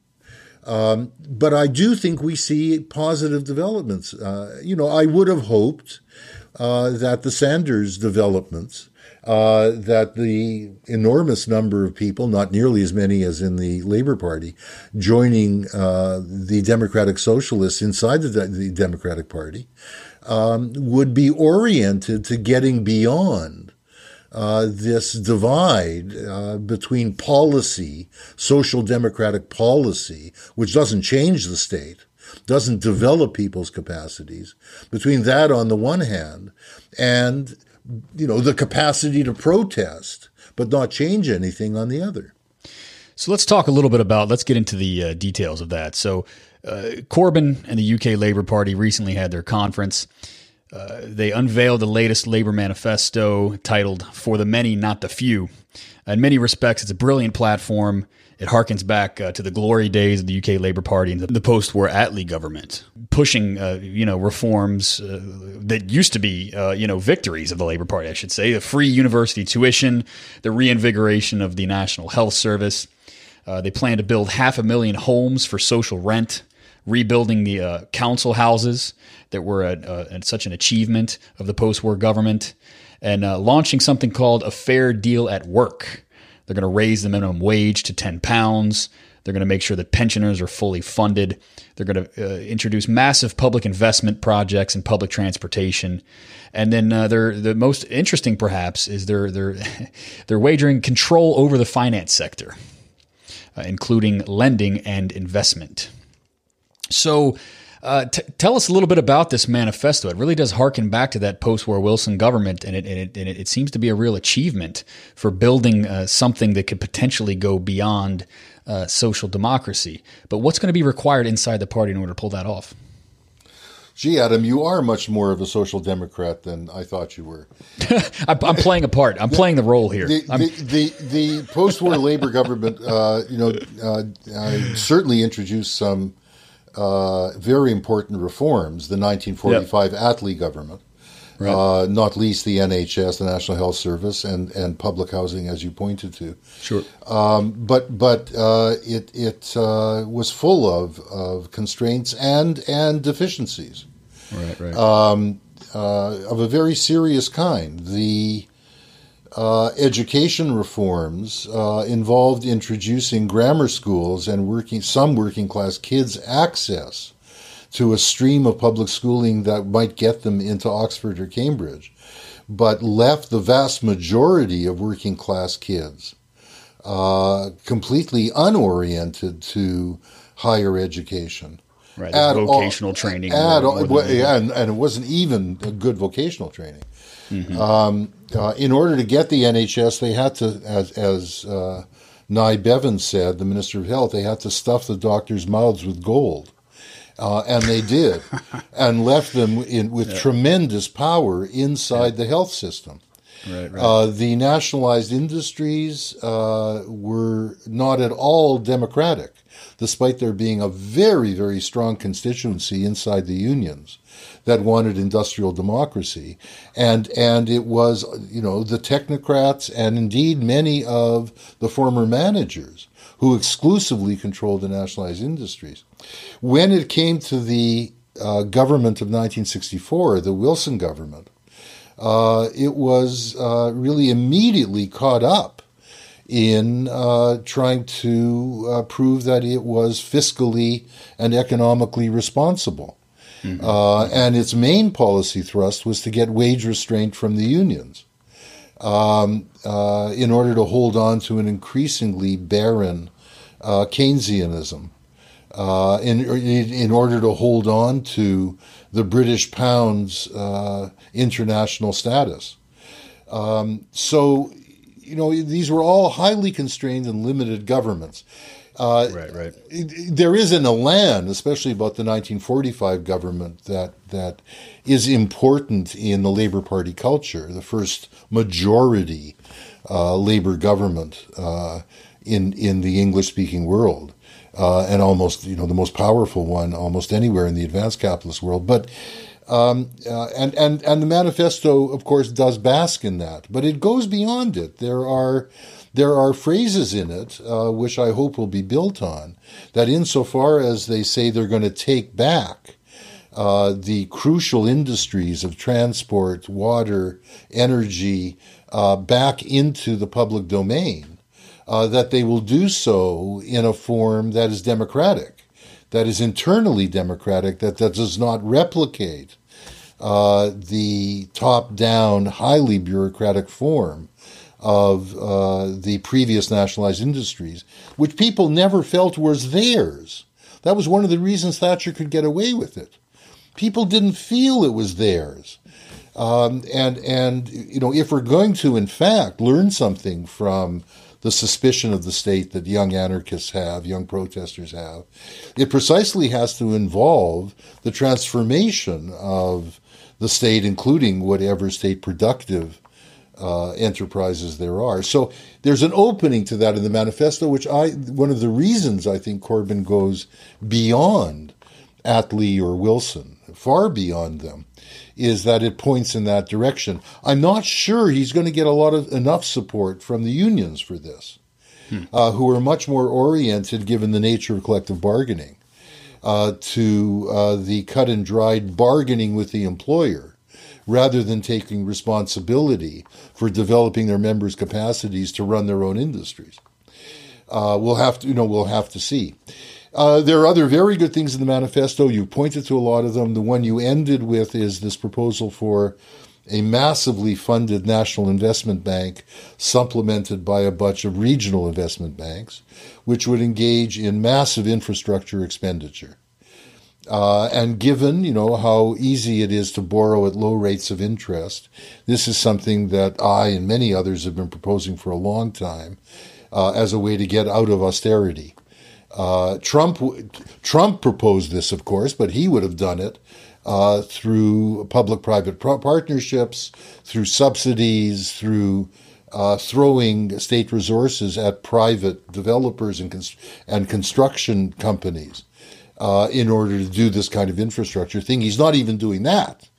Um, but I do think we see positive developments. Uh, you know, I would have hoped uh, that the Sanders developments uh, that the enormous number of people, not nearly as many as in the Labor Party, joining uh, the Democratic Socialists inside the, the Democratic Party, um, would be oriented to getting beyond uh, this divide uh, between policy, social democratic policy, which doesn't change the state, doesn't develop people's capacities, between that on the one hand and you know, the capacity to protest, but not change anything on the other. So let's talk a little bit about, let's get into the uh, details of that. So uh, Corbyn and the UK Labour Party recently had their conference. Uh, they unveiled the latest labor manifesto titled For the Many, Not the Few. In many respects, it's a brilliant platform. It harkens back uh, to the glory days of the UK Labour Party and the post-war Attlee government, pushing uh, you know reforms uh, that used to be uh, you know victories of the Labour Party, I should say, the free university tuition, the reinvigoration of the National Health Service. Uh, they plan to build half a million homes for social rent, rebuilding the uh, council houses that were a, such an achievement of the post-war government, and launching something called a fair deal at work they're going to raise the minimum wage to 10 pounds. They're going to make sure that pensioners are fully funded. They're going to uh, introduce massive public investment projects in public transportation. And then uh, they're, the most interesting, perhaps, is they're, they're, they're wagering control over the finance sector, uh, including lending and investment. So, uh, t- tell us a little bit about this manifesto. It really does harken back to that post-war Wilson government, and it, and it, and it seems to be a real achievement for building uh, something that could potentially go beyond uh, social democracy. But what's going to be required inside the party in order to pull that off? Gee, Adam, you are much more of a social democrat than I thought you were. I'm playing a part. I'm the, playing the role here. The, the, the, the, post-war labor government, uh, you know, uh, certainly introduced some uh, very important reforms, the 1945 yep. Attlee government, right. uh, not least the NHS, the National Health Service, and, and public housing, as you pointed to. Sure. Um, but but uh, it it uh, was full of, of constraints and and deficiencies. Right. Right. Um, uh, of a very serious kind. The uh, education reforms uh, involved introducing grammar schools and working some working class kids access to a stream of public schooling that might get them into Oxford or Cambridge, but left the vast majority of working class kids uh, completely unoriented to higher education. Right, vocational all, training. At all, well, yeah, and, and, it wasn't even a good vocational training. Mm-hmm. Um, uh, in order to get the NHS, they had to, as, as uh, Nye Bevan said, the Minister of Health, they had to stuff the doctors' mouths with gold. Uh, and they did, and left them in, with yeah. tremendous power inside yeah. the health system. Right. Uh, the nationalized industries uh, were not at all democratic, despite there being a very, very strong constituency inside the unions that wanted industrial democracy. And, and it was, you know, the technocrats and indeed many of the former managers who exclusively controlled the nationalized industries. When it came to the uh, government of 1964, the Wilson government, uh, it was uh, really immediately caught up in uh, trying to uh, prove that it was fiscally and economically responsible. Mm-hmm. Uh, and its main policy thrust was to get wage restraint from the unions um, uh, in order to hold on to an increasingly barren uh, Keynesianism. Uh, in, in order to hold on to the British pound's uh, international status. Um, so, you know, these were all highly constrained and limited governments. Uh, right, right. There is an elan, especially about the 1945 government, that that is important in the Labour Party culture. The first majority uh, Labour government uh, in in the English speaking world, uh, and almost you know the most powerful one almost anywhere in the advanced capitalist world. But um, uh, and and and the manifesto, of course, does bask in that, but it goes beyond it. There are there are phrases in it, uh, which I hope will be built on, that insofar as they say they're going to take back uh, the crucial industries of transport, water, energy uh, back into the public domain, uh, that they will do so in a form that is democratic, that is internally democratic, that, that does not replicate uh, the top down, highly bureaucratic form of uh, the previous nationalized industries, which people never felt was theirs. That was one of the reasons Thatcher could get away with it. People didn't feel it was theirs. Um, and and you know if we're going to in fact learn something from the suspicion of the state that young anarchists have, young protesters have, it precisely has to involve the transformation of the state, including whatever state productive uh, enterprises there are. So there's an opening to that in the manifesto, which I one of the reasons I think Corbyn goes beyond Attlee or Wilson, far beyond them, is that it points in that direction. I'm not sure he's going to get a lot of enough support from the unions for this, hmm. uh, who are much more oriented, given the nature of collective bargaining, uh, to uh, the cut and dried bargaining with the employer rather than taking responsibility for developing their members' capacities to run their own industries. Uh, we'll have to, you know, we'll have to see. Uh, there are other very good things in the manifesto. You pointed to a lot of them. The one you ended with is this proposal for a massively funded national investment bank supplemented by a bunch of regional investment banks, which would engage in massive infrastructure expenditure. Uh, and given, you know, how easy it is to borrow at low rates of interest, this is something that I and many others have been proposing for a long time uh, as a way to get out of austerity. Uh, Trump Trump proposed this, of course, but he would have done it uh, through public-private partnerships, through subsidies, through uh, throwing state resources at private developers and, const- and construction companies uh, in order to do this kind of infrastructure thing. He's not even doing that.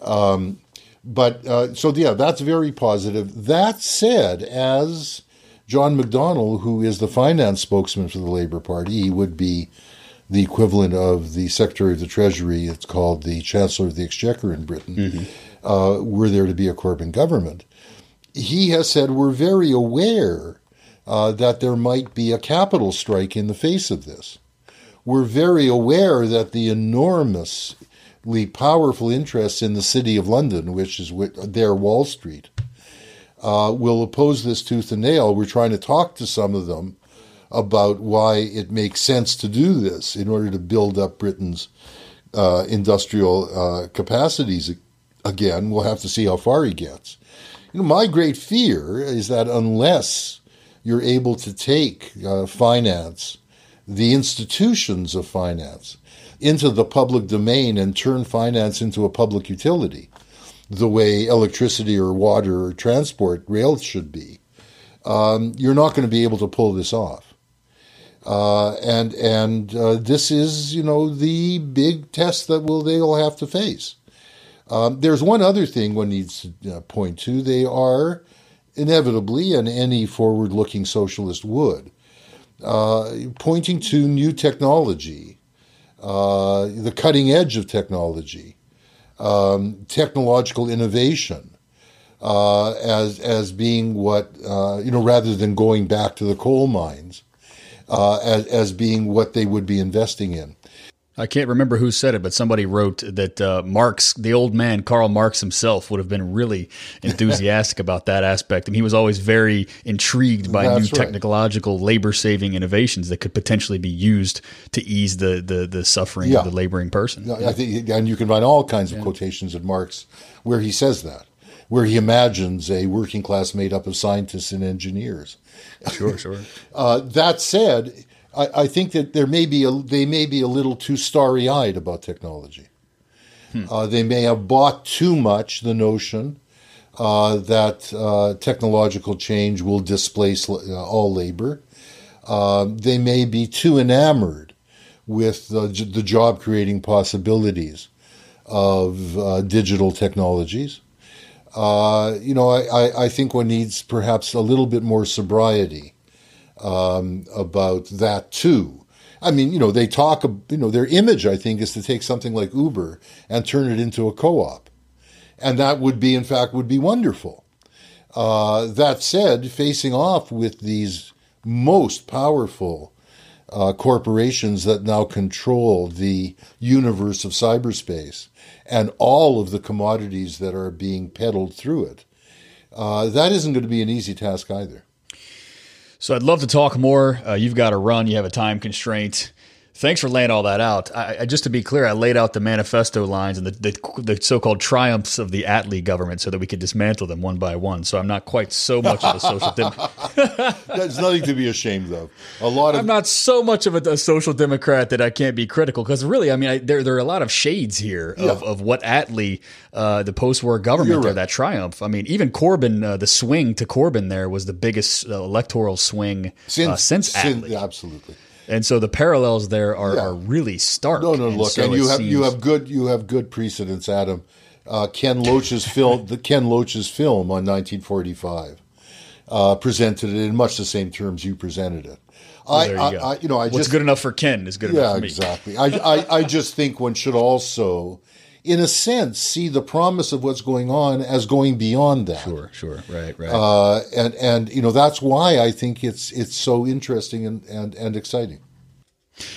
Um, but uh, so, yeah, that's very positive. That said, as John McDonnell, who is the finance spokesman for the Labour Party, he would be the equivalent of the Secretary of the Treasury. It's called the Chancellor of the Exchequer in Britain. Mm-hmm. Uh, were there to be a Corbyn government, he has said we're very aware uh, that there might be a capital strike in the face of this we're very aware that the enormously powerful interests in the City of London, which is their Wall Street, uh, will oppose this tooth and nail. We're trying to talk to some of them about why it makes sense to do this in order to build up Britain's uh, industrial uh, capacities again. We'll have to see how far he gets. You know, my great fear is that unless you're able to take uh, finance the institutions of finance into the public domain and turn finance into a public utility, the way electricity or water or transport rail should be, um, you're not going to be able to pull this off. Uh, and and uh, this is you know the big test that will they'll have to face. Um, there's one other thing one needs to uh, point to. They are inevitably, and any forward-looking socialist would, uh, pointing to new technology, uh, the cutting edge of technology, um, technological innovation, uh, as as being what uh, you know, rather than going back to the coal mines, uh, as as being what they would be investing in. I can't remember who said it, but somebody wrote that uh, Marx, the old man, Karl Marx himself, would have been really enthusiastic about that aspect. And he was always very intrigued by That's new right. technological labor saving innovations that could potentially be used to ease the, the, the suffering yeah. of the laboring person. Yeah. I think, and you can find all kinds of yeah. quotations of Marx where he says that, where he imagines a working class made up of scientists and engineers. Sure, sure. uh, that said, I, I think that there may be a, they may be a little too starry eyed about technology. Hmm. Uh, they may have bought too much the notion uh, that uh, technological change will displace uh, all labor. Uh, they may be too enamored with the, the job creating possibilities of uh, digital technologies. you know, I, I think one needs perhaps a little bit more sobriety um, about that too. I mean, you know, they talk, you know, their image, I think, is to take something like Uber and turn it into a co op. And that would be, in fact, would be wonderful. Uh, that said, facing off with these most powerful uh, corporations that now control the universe of cyberspace and all of the commodities that are being peddled through it, uh, that isn't going to be an easy task either. So I'd love to talk more. Uh, you've got to run, you have a time constraint. Thanks for laying all that out. I, I, just to be clear, I laid out the manifesto lines and the, the, the, so-called triumphs of the Attlee government so that we could dismantle them one by one. So I'm not quite so much of a social democrat. There's nothing to be ashamed of. A lot of I'm not so much of a, a social democrat that I can't be critical because really, I mean, I, there there are a lot of shades here of, Yeah. of what Attlee, uh, the post-war government, right. that triumph. I mean, even Corbyn, uh, the swing to Corbyn there was the biggest uh, electoral swing uh, since Attlee. absolutely. And so the parallels there are, Yeah. are really stark. No, no. And Look, so and you have you have good you have good precedents, Adam. Uh, Ken Loach's film, the Ken Loach's film on 1945, uh, presented it in much the same terms you presented it. I, there you I. I, you know, I What's just good enough for Ken is good enough for me. Yeah exactly. I, I, I just think one should also, in a sense, see the promise of what's going on as going beyond that. Sure, sure, right, right. Uh, and and you know that's why I think it's it's so interesting and and, and exciting.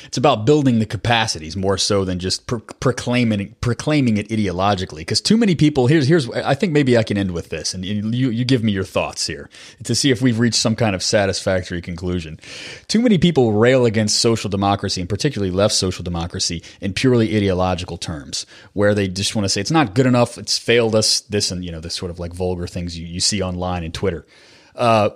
It's about building the capacities more so than just pro- proclaiming proclaiming it ideologically. Because too many people here's here's I think maybe I can end with this, and you you give me your thoughts here to see if we've reached some kind of satisfactory conclusion. Too many people rail against social democracy, and particularly left social democracy, in purely ideological terms, where they just want to say it's not good enough, it's failed us, this and you know this sort of like vulgar things you, you see online and Twitter. Uh,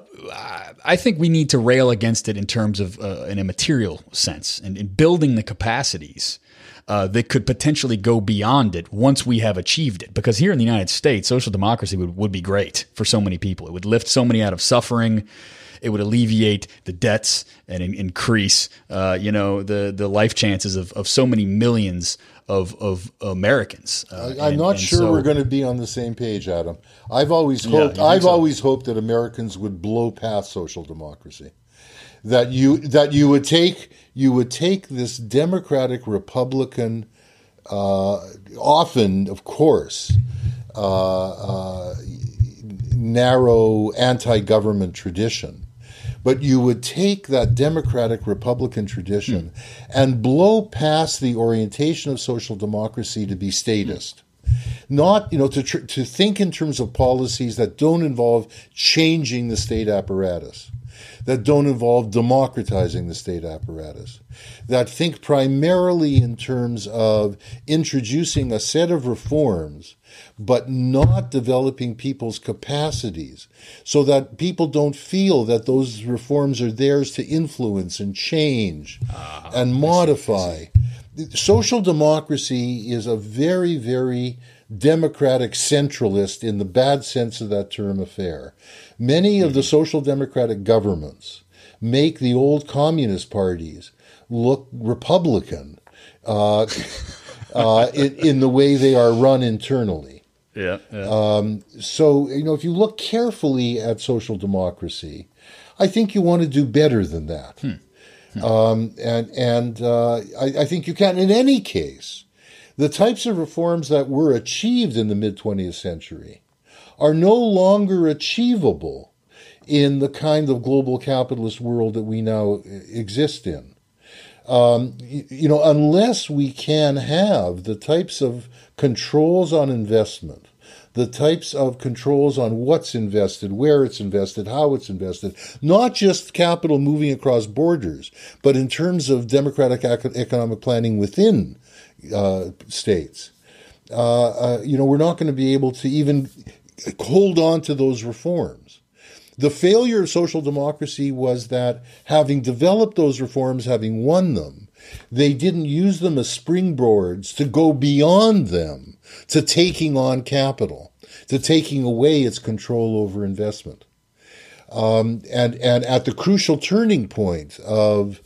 I think we need to rail against it in terms of uh, in a material sense and in building the capacities uh, that could potentially go beyond it once we have achieved it. Because here in the United States, social democracy would, would be great for so many people. It would lift so many out of suffering. It would alleviate the debts and in- increase, uh, you know, the the life chances of, of so many millions of of Americans. Uh, I'm and- not and sure so- we're going to be on the same page, Adam. I've always hoped. think I've so? always hoped that Americans would blow past social democracy. That you that you would take you would take this democratic republican, uh, often of course, uh, uh, narrow anti-government tradition. But you would take that democratic republican tradition hmm. and blow past the orientation of social democracy to be statist. Not, you know, to, tr- to think in terms of policies that don't involve changing the state apparatus, that don't involve democratizing the state apparatus, that think primarily in terms of introducing a set of reforms but not developing people's capacities so that people don't feel that those reforms are theirs to influence and change and modify. Social democracy is a very, very democratic centralist in the bad sense of that term affair. Many of the social democratic governments make the old communist parties look Republican uh, uh, in, in the way they are run internally. Yeah, yeah. So, you know, if you look carefully at social democracy, I think you want to do better than that. Um, and and uh, I, I think you can. In any case, the types of reforms that were achieved in the mid 20th century are no longer achievable in the kind of global capitalist world that we now uh, exist in. Um, you, you know, unless we can have the types of controls on investment, the types of controls on what's invested, where it's invested, how it's invested, not just capital moving across borders, but in terms of democratic ec- economic planning within uh, states. Uh, uh, you know, we're not going to be able to even hold on to those reforms. The failure of social democracy was that having developed those reforms, having won them, they didn't use them as springboards to go beyond them to taking on capital, to taking away its control over investment. Um, and, and at the crucial turning point of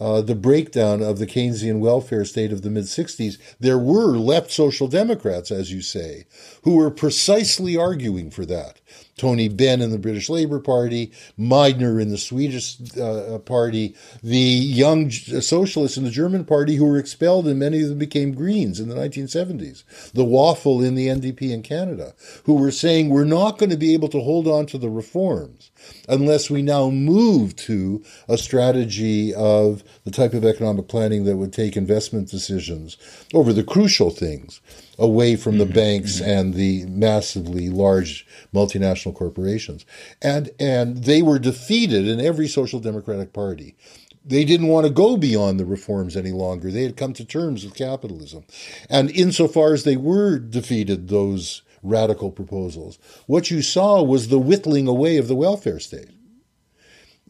uh, the breakdown of the Keynesian welfare state of the mid 60s, there were left social democrats, as you say, who were precisely arguing for that. Tony Benn in the British Labour Party, Meidner in the Swedish uh, Party, the young socialists in the German Party who were expelled and many of them became Greens in the 1970s, the Waffle in the NDP in Canada, who were saying we're not going to be able to hold on to the reforms unless we now move to a strategy of the type of economic planning that would take investment decisions over the crucial things away from the mm-hmm. banks mm-hmm. and the massively large multinational corporations. And and they were defeated in every social democratic party they didn't want to go beyond the reforms any longer. They had come to terms with capitalism. And insofar as they were defeated those radical proposals, what you saw was the whittling away of the welfare state.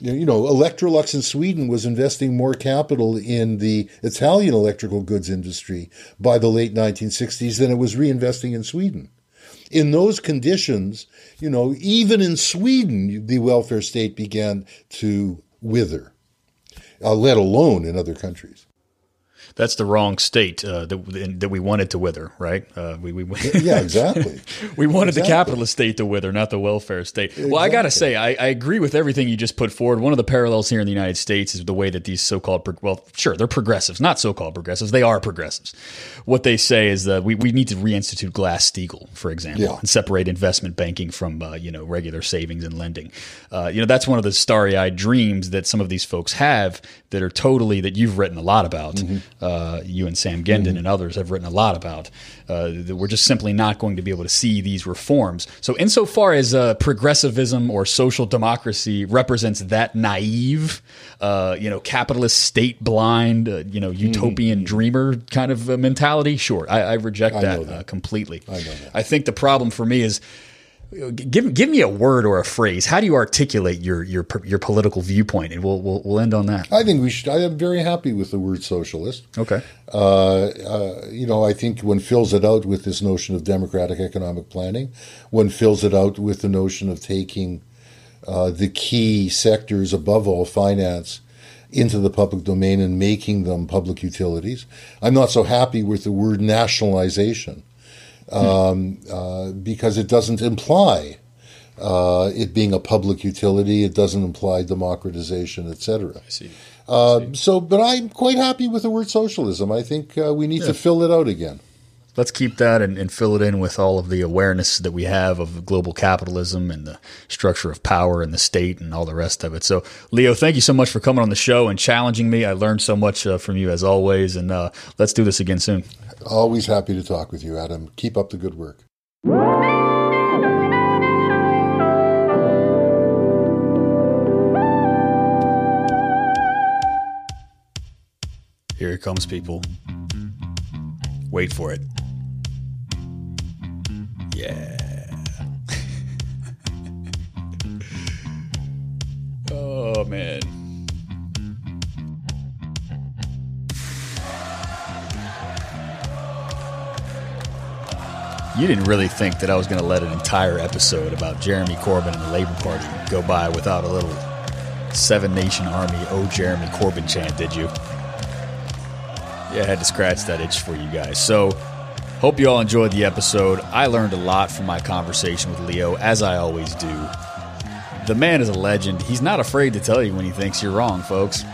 You know, Electrolux in Sweden was investing more capital in the Italian electrical goods industry by the late 1960s than it was reinvesting in Sweden. In those conditions, you know, even in Sweden, the welfare state began to wither uh, let alone in other countries. That's the wrong state uh, that, that we wanted to wither, right? Uh, we, we yeah, exactly. we wanted exactly. the capitalist state to wither, not the welfare state. Exactly. Well, I got to say, I, I, agree with everything you just put forward. One of the parallels here in the United States is the way that these so-called, well, sure, they're progressives, not so-called progressives. They are progressives. What they say is that we, we need to reinstitute Glass-Steagall, for example, yeah. and separate investment banking from, uh, you know, regular savings and lending. Uh, you know, that's one of the starry-eyed dreams that some of these folks have that are totally, that you've written a lot about. Mm-hmm uh, you and Sam Gindin mm-hmm. and others have written a lot about. Uh, that we're just simply not going to be able to see these reforms. So, insofar as uh, progressivism or social democracy represents that naive, uh, you know, capitalist state blind, uh, you know, utopian mm-hmm. dreamer kind of mentality, sure, I, I reject I that, that. completely. I, that. I think the problem for me is give give me a word or a phrase. How do you articulate your your your political viewpoint? And we'll we'll, we'll end on that. I think we should. I am very happy with the word socialist. Okay. Uh, uh, you know, I think one fills it out with this notion of democratic economic planning. One fills it out with the notion of taking uh, the key sectors, above all finance, into the public domain and making them public utilities. I'm not so happy with the word nationalization um, uh, because it doesn't imply uh, it being a public utility. It doesn't imply democratization, etc. I see. Uh, so, but I'm quite happy with the word socialism. I think uh, we need yeah. to fill it out again. Let's keep that and, and, fill it in with all of the awareness that we have of global capitalism and the structure of power and the state and all the rest of it. So, Leo, thank you so much for coming on the show and challenging me. I learned so much uh, from you as always, and uh, let's do this again soon. Always happy to talk with you, Adam. Keep up the good work. Here it comes, people. Wait for it. Yeah. oh, man. You didn't really think that I was going to let an entire episode about Jeremy Corbyn and the Labour Party go by without a little Seven Nation Army, oh Jeremy Corbyn chant, did you? Yeah, I had to scratch that itch for you guys. So, hope you all enjoyed the episode. I learned a lot from my conversation with Leo, as I always do. The man is a legend. He's not afraid to tell you when he thinks you're wrong, folks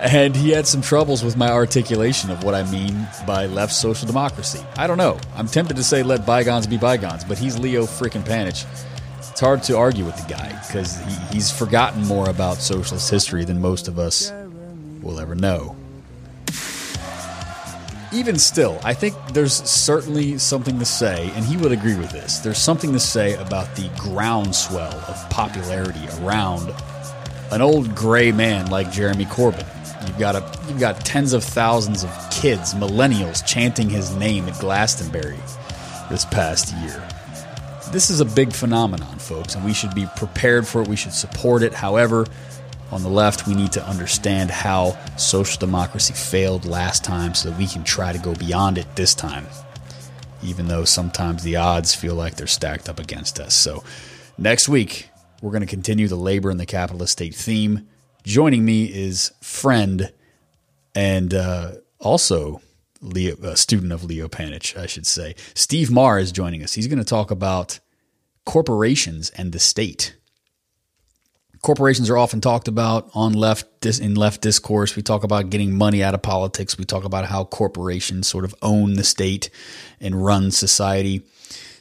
and he had some troubles with my articulation of what I mean by left social democracy. I don't know. I'm tempted to say let bygones be bygones, but he's Leo freaking Panitch. It's hard to argue with the guy because he, he's forgotten more about socialist history than most of us will ever know. Even still, I think there's certainly something to say, and he would agree with this. There's something to say about the groundswell of popularity around an old gray man like Jeremy Corbyn You've got a you've got tens of thousands of kids, millennials, chanting his name at Glastonbury this past year. This is a big phenomenon, folks, and we should be prepared for it. We should support it. However, on the left, we need to understand how social democracy failed last time so that we can try to go beyond it this time, even though sometimes the odds feel like they're stacked up against us. So, next week, we're going to continue the labor and the capitalist state theme. Joining me is friend and uh, also Leo, a student of Leo Panitch, I should say. Steve Maher is joining us. He's going to talk about corporations and the state. Corporations are often talked about on left in left discourse. We talk about getting money out of politics. We talk about how corporations sort of own the state and run society.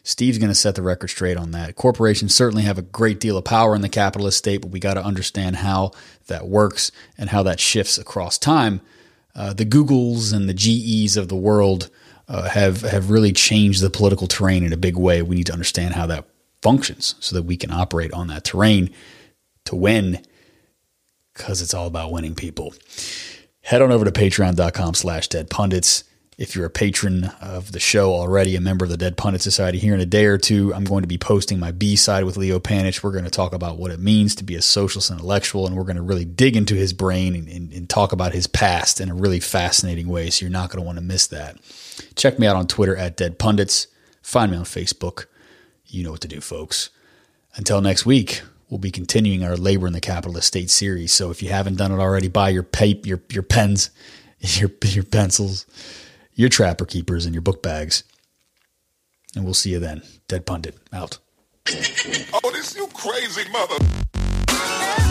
Steve's going to set the record straight on that. Corporations certainly have a great deal of power in the capitalist state, but we got to understand how that works and how that shifts across time. Uh, the Googles and the GEs of the world uh, have have really changed the political terrain in a big way. We need to understand how that functions so that we can operate on that terrain to win. because it's all about winning people. Head on over to patreon.com slash dead pundits. If you're a patron of the show already, a member of the Dead Pundit Society, here in a day or two, I'm going to be posting my B side with Leo Panitch. We're going to talk about what it means to be a socialist intellectual, and we're going to really dig into his brain and, and, and talk about his past in a really fascinating way. So you're not going to want to miss that. Check me out on Twitter at Dead Pundits. Find me on Facebook. You know what to do, folks. Until next week, we'll be continuing our Labor in the Capitalist State series. So if you haven't done it already, buy your paper, your your pens, your your pencils, your trapper keepers, and your book bags. And we'll see you then. Dead Pundit out. Oh, this you crazy mother.